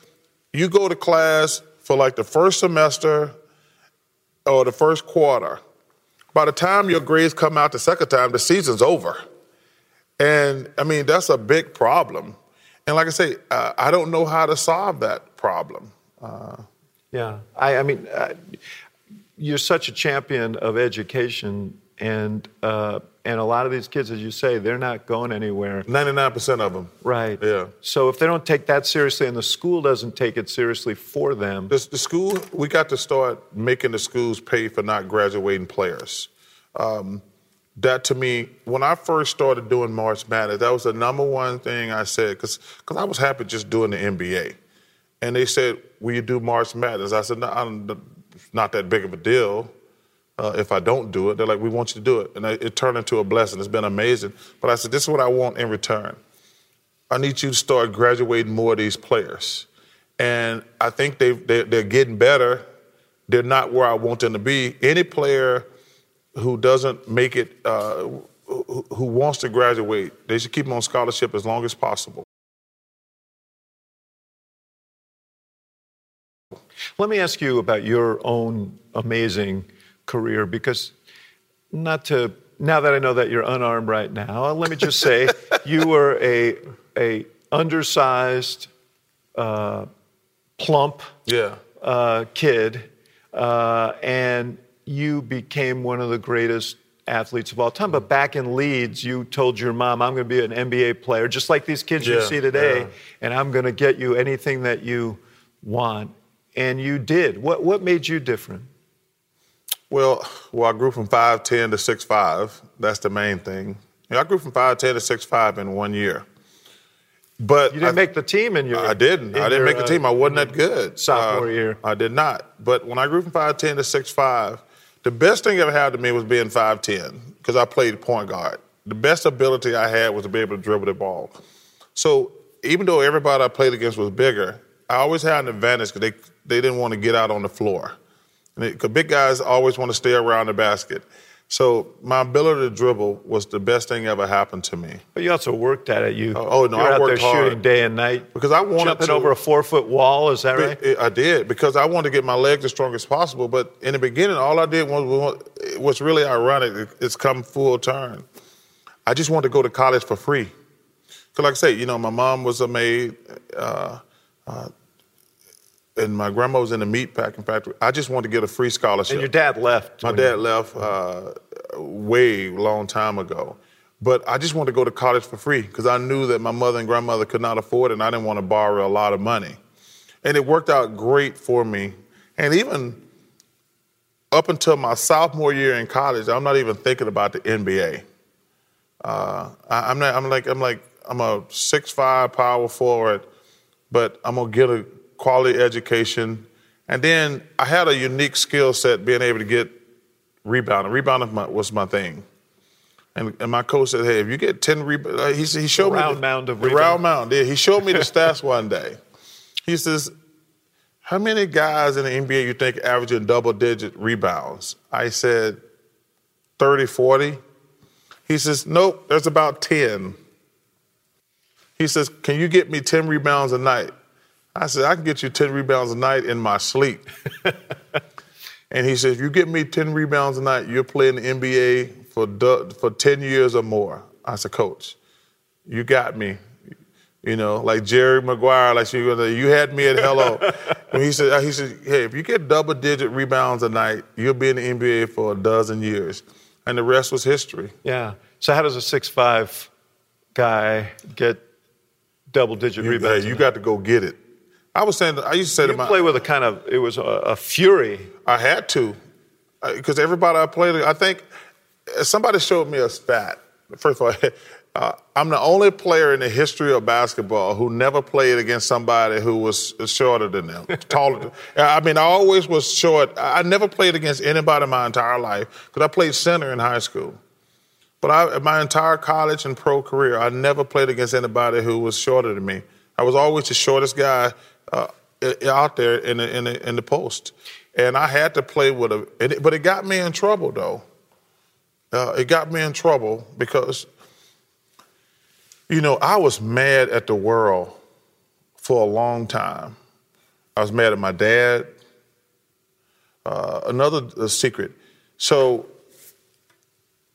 you go to class for like the first semester or the first quarter. By the time your grades come out the second time, the season's over. And I mean, that's a big problem. And like I say, uh, I don't know how to solve that problem. Uh, yeah, I, I mean, uh, you're such a champion of education, and uh, and a lot of these kids, as you say, they're not going anywhere. Ninety-nine percent of them. Right. Yeah. So if they don't take that seriously, and the school doesn't take it seriously for them, the, the school we got to start making the schools pay for not graduating players. Um, that to me, when I first started doing March Madness, that was the number one thing I said because I was happy just doing the NBA, and they said, "Will you do March Madness?" I said, "No, I'm not that big of a deal." Uh, if I don't do it, they're like, "We want you to do it," and it turned into a blessing. It's been amazing. But I said, "This is what I want in return. I need you to start graduating more of these players." And I think they they're getting better. They're not where I want them to be. Any player who doesn't make it, uh, who wants to graduate, they should keep them on scholarship as long as possible. Let me ask you about your own amazing career because not to now that I know that you're unarmed right now, let me just say you were a a undersized, uh, plump yeah. uh, kid, uh, and you became one of the greatest athletes of all time. But back in Leeds, you told your mom, I'm going to be an NBA player, just like these kids yeah, you see today, yeah. and I'm going to get you anything that you want. And you did. What, what made you different? Well, well, I grew from 5'10 to six five. That's the main thing. I grew from 5'10 to six five in one year. But you didn't I, make the team in your. I didn't. I didn't your, make the team. I wasn't that good. Sophomore uh, year. I did not. But when I grew from 5'10 to six five, the best thing that ever happened to me was being 5'10 because I played point guard. The best ability I had was to be able to dribble the ball. So even though everybody I played against was bigger, I always had an advantage because they, they didn't want to get out on the floor. Because big guys always want to stay around the basket. So my ability to dribble was the best thing ever happened to me. But you also worked at it. You oh, oh no, you're I out worked there hard. shooting day and night because I wanted to jumping to, over a four foot wall. Is that right? I did because I wanted to get my legs as strong as possible. But in the beginning, all I did was was really ironic. It's come full turn. I just wanted to go to college for free. Because, like I say, you know, my mom was a maid. Uh, uh, and my grandma was in the meat packing factory. I just wanted to get a free scholarship. And your dad left. My dad left uh, way long time ago. But I just wanted to go to college for free because I knew that my mother and grandmother could not afford it, and I didn't want to borrow a lot of money. And it worked out great for me. And even up until my sophomore year in college, I'm not even thinking about the NBA. Uh, I, am not. I'm like. I'm like. I'm a six-five power forward, but I'm gonna get a quality education. And then I had a unique skill set being able to get rebounding. Rebounding was my thing. And, and my coach said, hey, if you get 10 rebounds, uh, he, he showed the me. Round the, mound of the rebound. round mound, yeah. He showed me the stats one day. He says, how many guys in the NBA you think averaging double digit rebounds? I said, 30, 40. He says, nope, there's about 10. He says, can you get me 10 rebounds a night? I said, I can get you 10 rebounds a night in my sleep. and he said, if you get me 10 rebounds a night, you're playing the NBA for, for 10 years or more. I said, Coach, you got me. You know, like Jerry Maguire, like you, you had me at hello. when he said, he said, hey, if you get double digit rebounds a night, you'll be in the NBA for a dozen years. And the rest was history. Yeah. So how does a six five guy get double digit You, rebounds. hey, you got to go get it. I was saying, I used to say You to my, play with a kind of it was a, a fury. I had to, because everybody I played, I think uh, somebody showed me a stat. First of all, uh, I'm the only player in the history of basketball who never played against somebody who was shorter than them, taller. Than, I mean, I always was short. I never played against anybody my entire life because I played center in high school. But I, my entire college and pro career, I never played against anybody who was shorter than me. I was always the shortest guy uh, out there in the, in the in the post, and I had to play with. It, but it got me in trouble though. Uh, it got me in trouble because, you know, I was mad at the world for a long time. I was mad at my dad. Uh, another uh, secret. So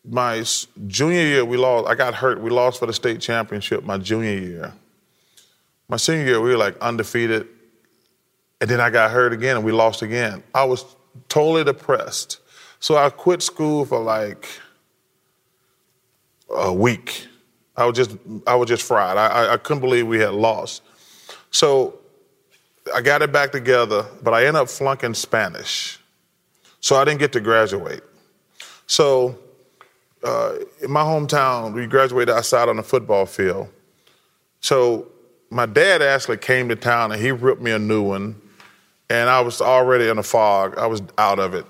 my junior year, we lost. I got hurt. We lost for the state championship my junior year. My senior year, we were like undefeated. And then I got hurt again and we lost again. I was totally depressed. So I quit school for like a week. I was just I was just fried. I, I couldn't believe we had lost. So I got it back together, but I ended up flunking Spanish. So I didn't get to graduate. So uh, in my hometown, we graduated outside on the football field. So my dad actually came to town and he ripped me a new one, and I was already in a fog. I was out of it.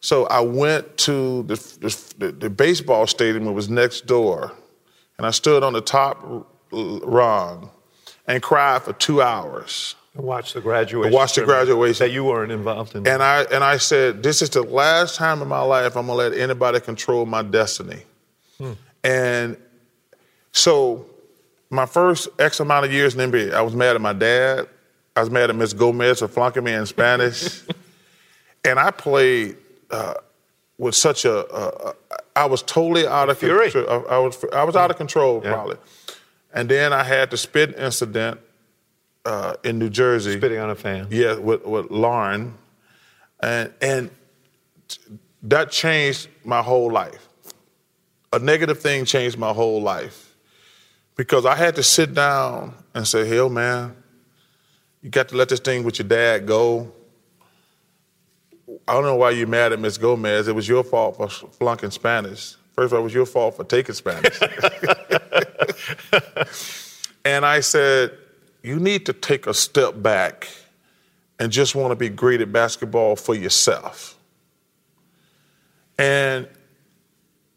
So I went to the, the, the baseball stadium. It was next door, and I stood on the top rung and cried for two hours. Watch the graduation. Watch the graduation that you weren't involved in. And I and I said, this is the last time in my life I'm gonna let anybody control my destiny. Hmm. And so my first X amount of years in NBA, I was mad at my dad. I was mad at Miss Gomez for flunking me in Spanish. and I played uh, with such a, a, I was totally out of Fury. control. I, I was I was out of control Yeah. probably. And then I had the spit incident uh, in New Jersey. spitting on a fan. Yeah, with, with Lauren. And, and that changed my whole life. A negative thing changed my whole life because I had to sit down and say, hell, man, you got to let this thing with your dad go. I don't know why you're mad at Miss Gomez. It was your fault for flunking Spanish. First of all, it was your fault for taking Spanish. and I said, you need to take a step back and just want to be great at basketball for yourself. And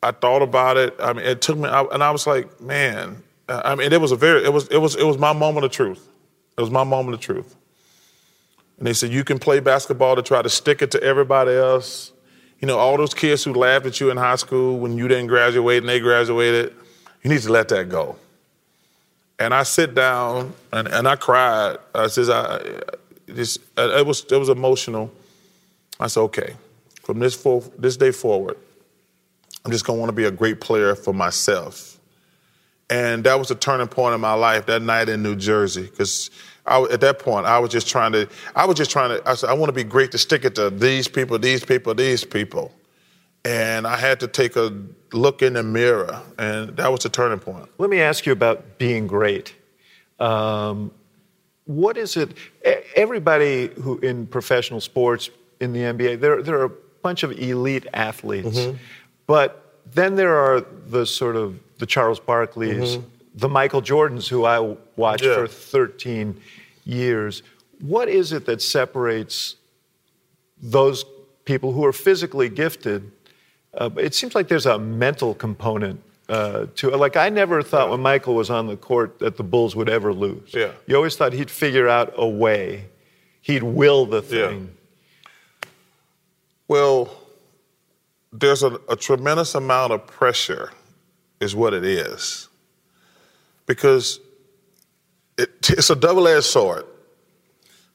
I thought about it. I mean, it took me, and I was like, man. Uh, I mean, it was a very, it was, it was, it was my moment of truth. It was my moment of truth. And they said, you can play basketball to try to stick it to everybody else. You know, all those kids who laughed at you in high school when you didn't graduate and they graduated, you need to let that go. And I sit down and, and I cried. I says, I, just, it was, it was emotional. I said, okay, from this, for, this day forward, I'm just gonna wanna be a great player for myself. And that was a turning point in my life that night in New Jersey, because at that point I was just trying to, I was just trying to, I said, I want to be great to stick it to these people, these people, these people. And I had to take a look in the mirror, and that was the turning point. Let me ask you about being great. Um, what is it? Everybody who in professional sports in the NBA, there there are a bunch of elite athletes, but then there are the sort of the Charles Barkleys, the Michael Jordans, who I watched Yeah. for 13 years. What is it that separates those people who are physically gifted? Uh, it seems like there's a mental component uh, to it. Like I never thought when Michael was on the court that the Bulls would ever lose. Yeah. You always thought he'd figure out a way. He'd will the Yeah. thing. Well, there's a, a tremendous amount of pressure, is what it is. Because it, it's a double edged sword.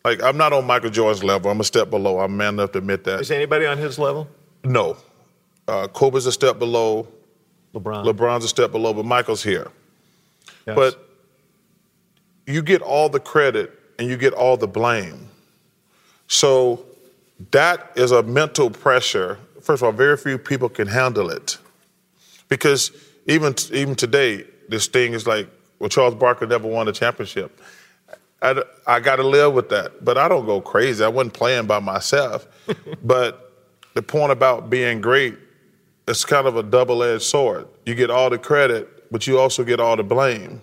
Like, I'm not on Michael Jordan's level. I'm a step below. I'm man enough to admit that. Is anybody on his level? No. Uh, Kobe's a step below. LeBron. LeBron's a step below, but Michael's here. Yes. But you get all the credit and you get all the blame. So that is a mental pressure. First of all, very few people can handle it. Because even even today, this thing is like well, Charles Barkley never won a championship. I, I got to live with that, but I don't go crazy. I wasn't playing by myself. but the point about being great, it's kind of a double-edged sword. You get all the credit, but you also get all the blame,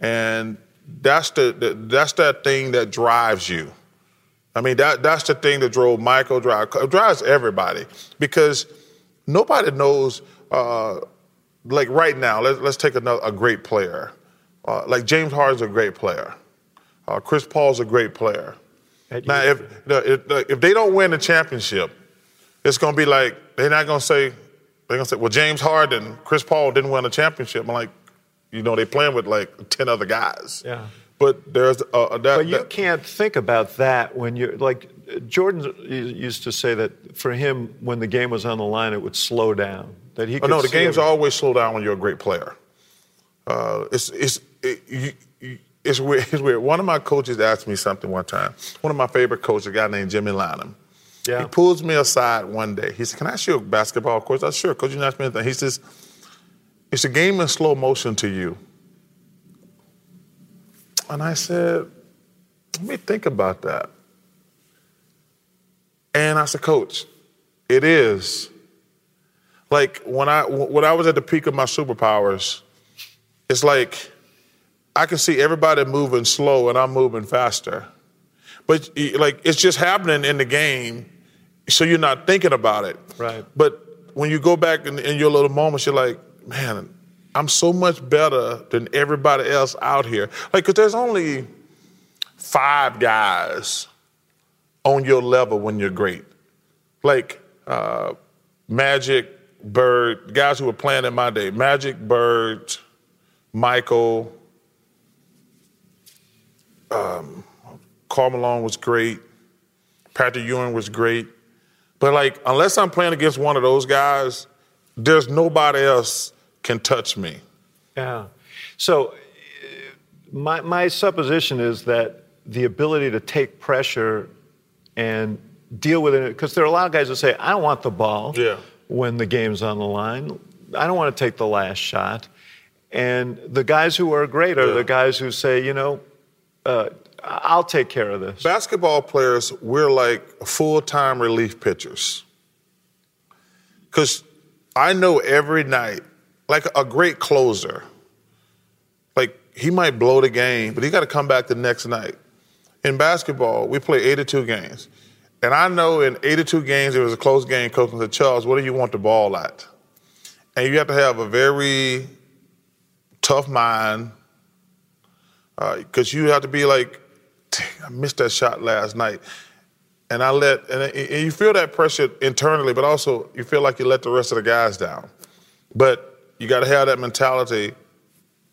and that's the, the that's that thing that drives you. I mean, that that's the thing that drove Michael, drive, drives everybody because nobody knows. Uh, like right now, let's let's take another a great player. Uh, like James Harden's a great player. Uh, Chris Paul's a great player. Now, if, if if they don't win the championship, it's going to be like they're not going to say they're going to say, "Well, James Harden, Chris Paul didn't win a championship." I'm like, you know, they playing with like ten other guys. Yeah. But there's uh, that. But you that, can't think about that when you're like Jordan used to say that for him, when the game was on the line, it would slow down. That he. Oh, no, the games everything. always slow down when you're a great player. Uh, it's it's it, you, you, it's weird. It's weird. One of my coaches asked me something one time. One of my favorite coaches, a guy named Jimmy Lanham. Yeah. He pulls me aside one day. He said, "Can I ask you a basketball question?" I said, "Sure." Coach, you not ask me anything. He says, "It's a game in slow motion to you." And I said, "Let me think about that." And I said, "Coach, it is." Like when I when I was at the peak of my superpowers, it's like I can see everybody moving slow and I'm moving faster. But like it's just happening in the game, so you're not thinking about it. Right. But when you go back in, in your little moments, you're like, man, I'm so much better than everybody else out here. Like, cause there's only five guys on your level when you're great. Like uh, Magic, Bird, guys who were playing in my day. Magic, Bird, Michael. Um, Karl Malone was great. Patrick Ewing was great. But like, unless I'm playing against one of those guys, there's nobody else can touch me. Yeah. So uh, my my supposition is that the ability to take pressure and deal with it, because there are a lot of guys that say, I don't want the ball Yeah. When the game's on the line. I don't want to take the last shot. And the guys who are great are Yeah. the guys who say, you know, uh, I'll take care of this. Basketball players, we're like full time relief pitchers. Because I know every night, like a great closer, like he might blow the game, but he got to come back the next night. In basketball, we play 82 games. And I know in 82 games, it was a close game. Coach said, Charles, what do you want the ball at? And you have to have a very tough mind because you have to be like, "Dang, I missed that shot last night. And I let, and, and you feel that pressure internally, but also you feel like you let the rest of the guys down. But you got to have that mentality.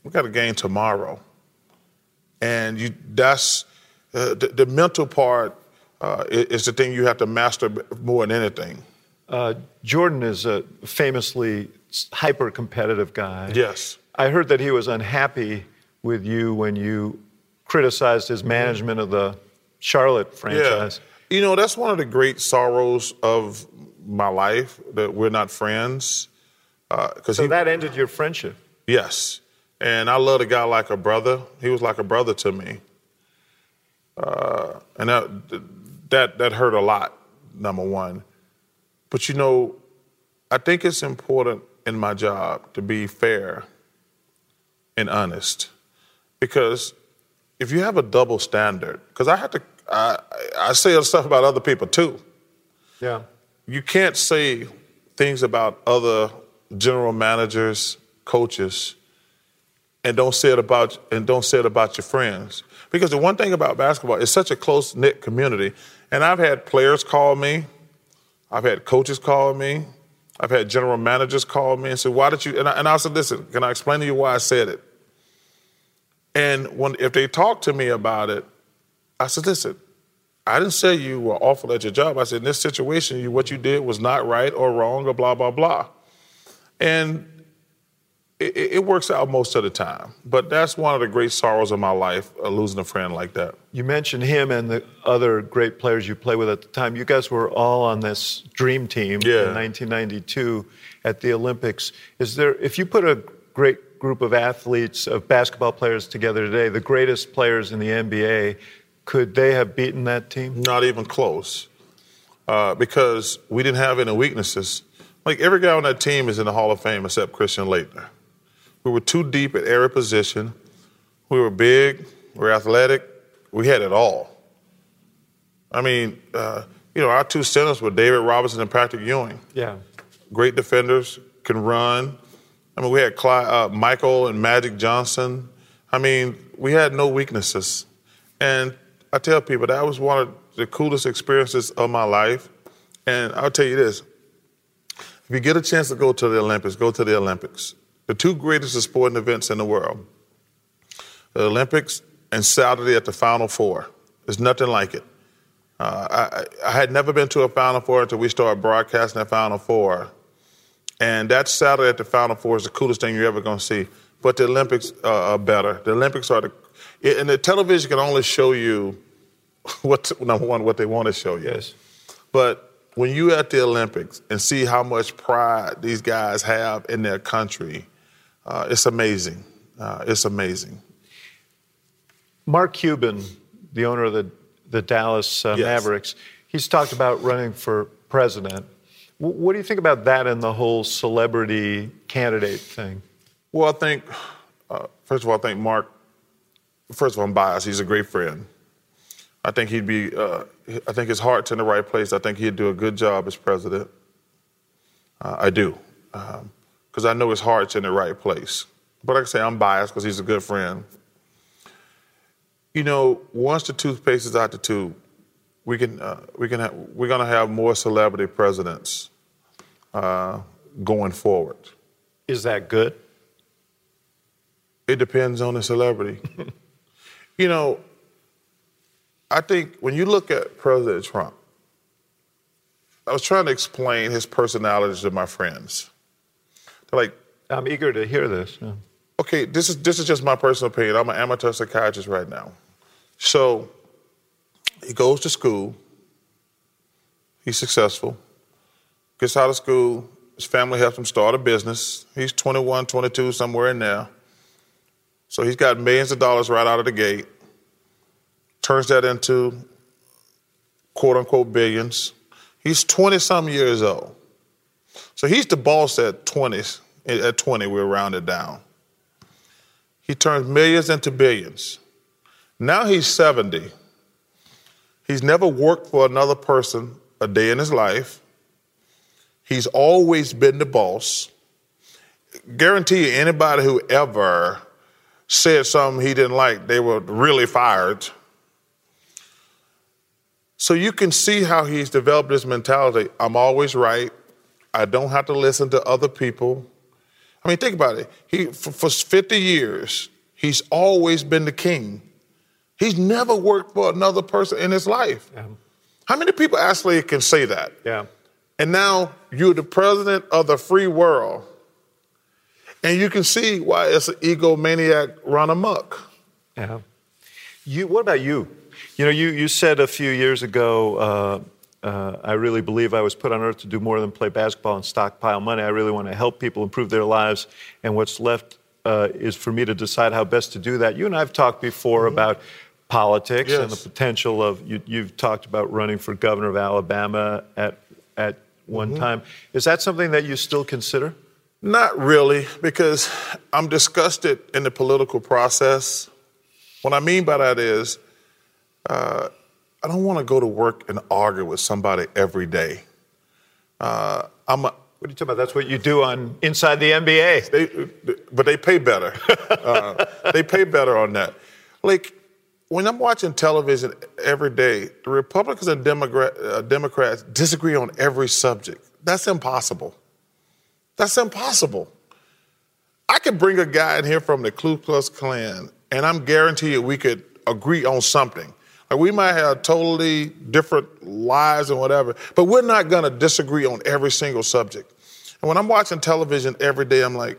We got a game tomorrow, and you that's uh, the, the mental part uh, is the thing you have to master more than anything. Uh, Jordan is a famously hyper competitive guy. Yes. I heard that he was unhappy with you when you criticized his management of the Charlotte franchise. Yeah. You know, that's one of the great sorrows of my life that we're not friends. Because So that ended your friendship. Yes. And I loved a guy like a brother. He was like a brother to me. Uh, and that, that, that hurt a lot, number one. But you know, I think it's important in my job to be fair and honest. Because if you have a double standard, because I have to, I, I say stuff about other people too Yeah. you can't say things about other general managers, coaches, and don't say it about and don't say it about your friends. Because the one thing about basketball, it's such a close knit community. And I've had players call me, I've had coaches call me, I've had general managers call me and say, "Why did you?" And I, and I said, "Listen, can I explain to you why I said it?" And when if they talk to me about it, I said, "Listen, I didn't say you were awful at your job. I said in this situation, you, what you did was not right or wrong or blah blah blah, and it, it- works out most of the time. But that's one of the great sorrows of my life, uh, losing a friend like that. You mentioned him and the other great players you played with at the time. You guys were all on this dream team Yeah. in 1992 at the Olympics. Is there, if you put a great group of athletes, of basketball players together today, the greatest players in the NBA. Could they have beaten that team? Not even close. Uh, because we didn't have any weaknesses. Like every guy on that team is in the Hall of Fame except Christian Laettner. We were too deep at every position. We were big, we were athletic, we had it all. I mean, uh, you know, our two centers were David Robinson and Patrick Ewing. Yeah. Great defenders, can run. I mean, we had Clyde, uh, Michael and Magic Johnson. I mean, we had no weaknesses. And I tell people that was one of the coolest experiences of my life. And I'll tell you this if you get a chance to go to the Olympics, go to the Olympics. The two greatest sporting events in the world the Olympics and Saturday at the Final Four. There's nothing like it. Uh, I, I, had never been to a Final Four until we started broadcasting that Final Four. And that Saturday at the Final Four is the coolest thing you're ever going to see. But the Olympics uh, are better. The Olympics are the, and the television can only show you what number one what they want to show you. Yes. But when you at the Olympics and see how much pride these guys have in their country, uh, it's amazing. Uh, it's amazing. Mark Cuban, the owner of the, the Dallas uh, yes. Mavericks, he's talked about running for president. W- what do you think about that and the whole celebrity candidate thing? Well, I think, uh, first of all, I think Mark, first of all, I'm biased. He's a great friend. I think he'd be, uh, I think his heart's in the right place. I think he'd do a good job as president. Uh, I do. Because I know his heart's in the right place. But like I say, I'm biased because he's a good friend. You know, once the toothpaste is out the tube, we can uh, we can have, we're going to have more celebrity presidents uh, going forward. Is that good? It depends on the celebrity. you know, I think when you look at President Trump, I was trying to explain his personality to my friends. They're like, I'm eager to hear this. Yeah. Okay, this is this is just my personal opinion. I'm an amateur psychiatrist right now. So he goes to school, he's successful, gets out of school, his family helps him start a business. He's 21, 22, somewhere in there. So he's got millions of dollars right out of the gate, turns that into quote unquote billions. He's 20 some years old. So he's the boss at 20. At 20, we're rounded down. He turns millions into billions. Now he's 70. He's never worked for another person a day in his life. He's always been the boss. Guarantee you, anybody who ever said something he didn't like, they were really fired. So you can see how he's developed this mentality I'm always right. I don't have to listen to other people. I mean, think about it. He, for, for 50 years, he's always been the king. He's never worked for another person in his life. Yeah. How many people actually can say that? Yeah. And now you're the president of the free world. And you can see why it's an egomaniac run amok. Yeah. You, what about you? You know, you, you said a few years ago, uh, uh, I really believe I was put on earth to do more than play basketball and stockpile money. I really want to help people improve their lives, and what's left uh, is for me to decide how best to do that. You and I have talked before mm-hmm. about politics yes. and the potential of you, have talked about running for governor of Alabama at at one mm-hmm. time. Is that something that you still consider? Not really, because I'm disgusted in the political process. What I mean by that is, uh, I don't want to go to work and argue with somebody every day. Uh, I'm a, what are you talking about? That's what you do on Inside the NBA. They, but they pay better. uh, they pay better on that. Like, when I'm watching television every day, the Republicans and Democrat, uh, Democrats disagree on every subject. That's impossible. That's impossible. I could bring a guy in here from the Ku Klux Klan, and I'm guaranteed we could agree on something. Like we might have totally different lives and whatever, but we're not to disagree on every single subject. And when I'm watching television every day, I'm like,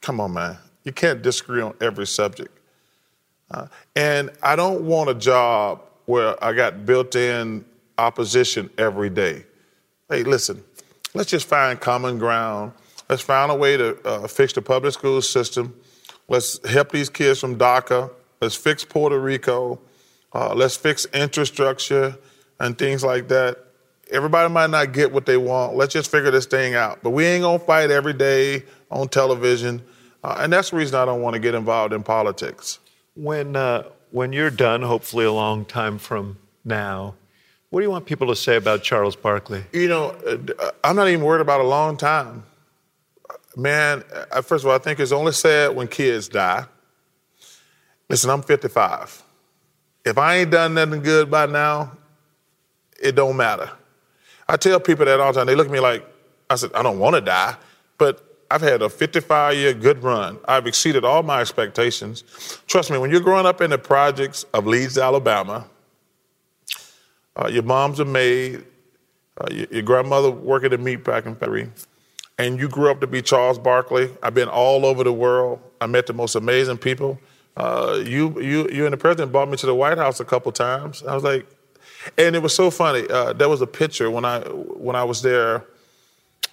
come on, man, you can't disagree on every subject. Uh, and I don't want a job where I got built in opposition every day. Hey, listen, let's just find common ground. Let's find a way to uh, fix the public school system. Let's help these kids from DACA. Let's fix Puerto Rico. Uh, let's fix infrastructure and things like that. Everybody might not get what they want. Let's just figure this thing out. But we ain't gonna fight every day on television, uh, and that's the reason I don't want to get involved in politics. When uh, when you're done, hopefully a long time from now, what do you want people to say about Charles Barkley? You know, uh, I'm not even worried about a long time. Man, uh, first of all, I think it's only sad when kids die. Listen, I'm 55. If I ain't done nothing good by now, it don't matter. I tell people that all the time. They look at me like, I said, I don't want to die, but I've had a 55 year good run. I've exceeded all my expectations. Trust me, when you're growing up in the projects of Leeds, Alabama, uh, your mom's a maid, uh, your, your, grandmother working at a meatpacking factory, and you grew up to be Charles Barkley. I've been all over the world. I met the most amazing people. Uh, you, you, you and the president brought me to the White House a couple times. I was like, and it was so funny. Uh, there was a picture when I when I was there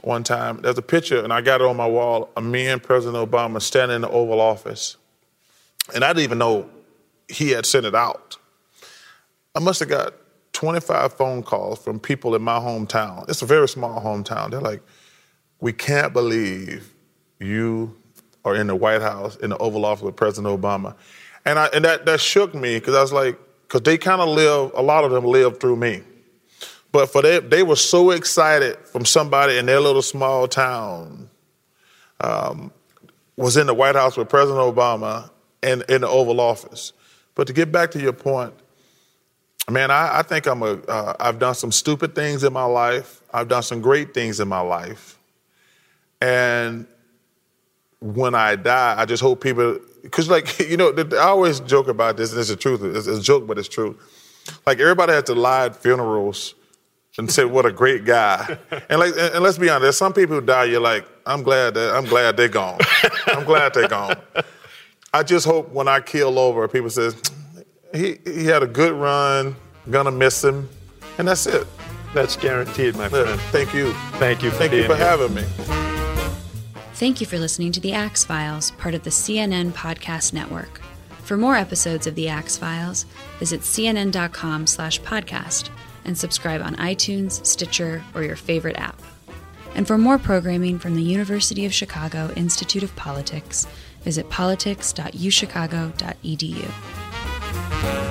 one time. There's a picture, and I got it on my wall of me and President Obama standing in the Oval Office, and I didn't even know he had sent it out. I must have got 25 phone calls from people in my hometown. It's a very small hometown. They're like, "We can't believe you are in the White House in the Oval Office with President Obama," and I and that that shook me because I was like because they kind of live, a lot of them live through me. But for them, they were so excited from somebody in their little small town um, was in the White House with President Obama and in the Oval Office. But to get back to your point, man, I, I think I'm a. Uh, I've done some stupid things in my life. I've done some great things in my life, and when I die, I just hope people because like you know, I always joke about this, and it's the truth. It's, a joke, but it's true. Like everybody has to lie at funerals and say what a great guy. And like, and let's be honest, there's some people who die. You're like, I'm glad that I'm glad they're gone. I'm glad they're gone. I just hope when I kill over, people says he he had a good run. Gonna miss him, and that's it. That's guaranteed, my friend. Thank you. Thank you. For Thank you for here. having me. Thank you for listening to The Axe Files, part of the CNN Podcast Network. For more episodes of The Axe Files, visit cnn.com slash podcast and subscribe on iTunes, Stitcher, or your favorite app. And for more programming from the University of Chicago Institute of Politics, visit politics.uchicago.edu.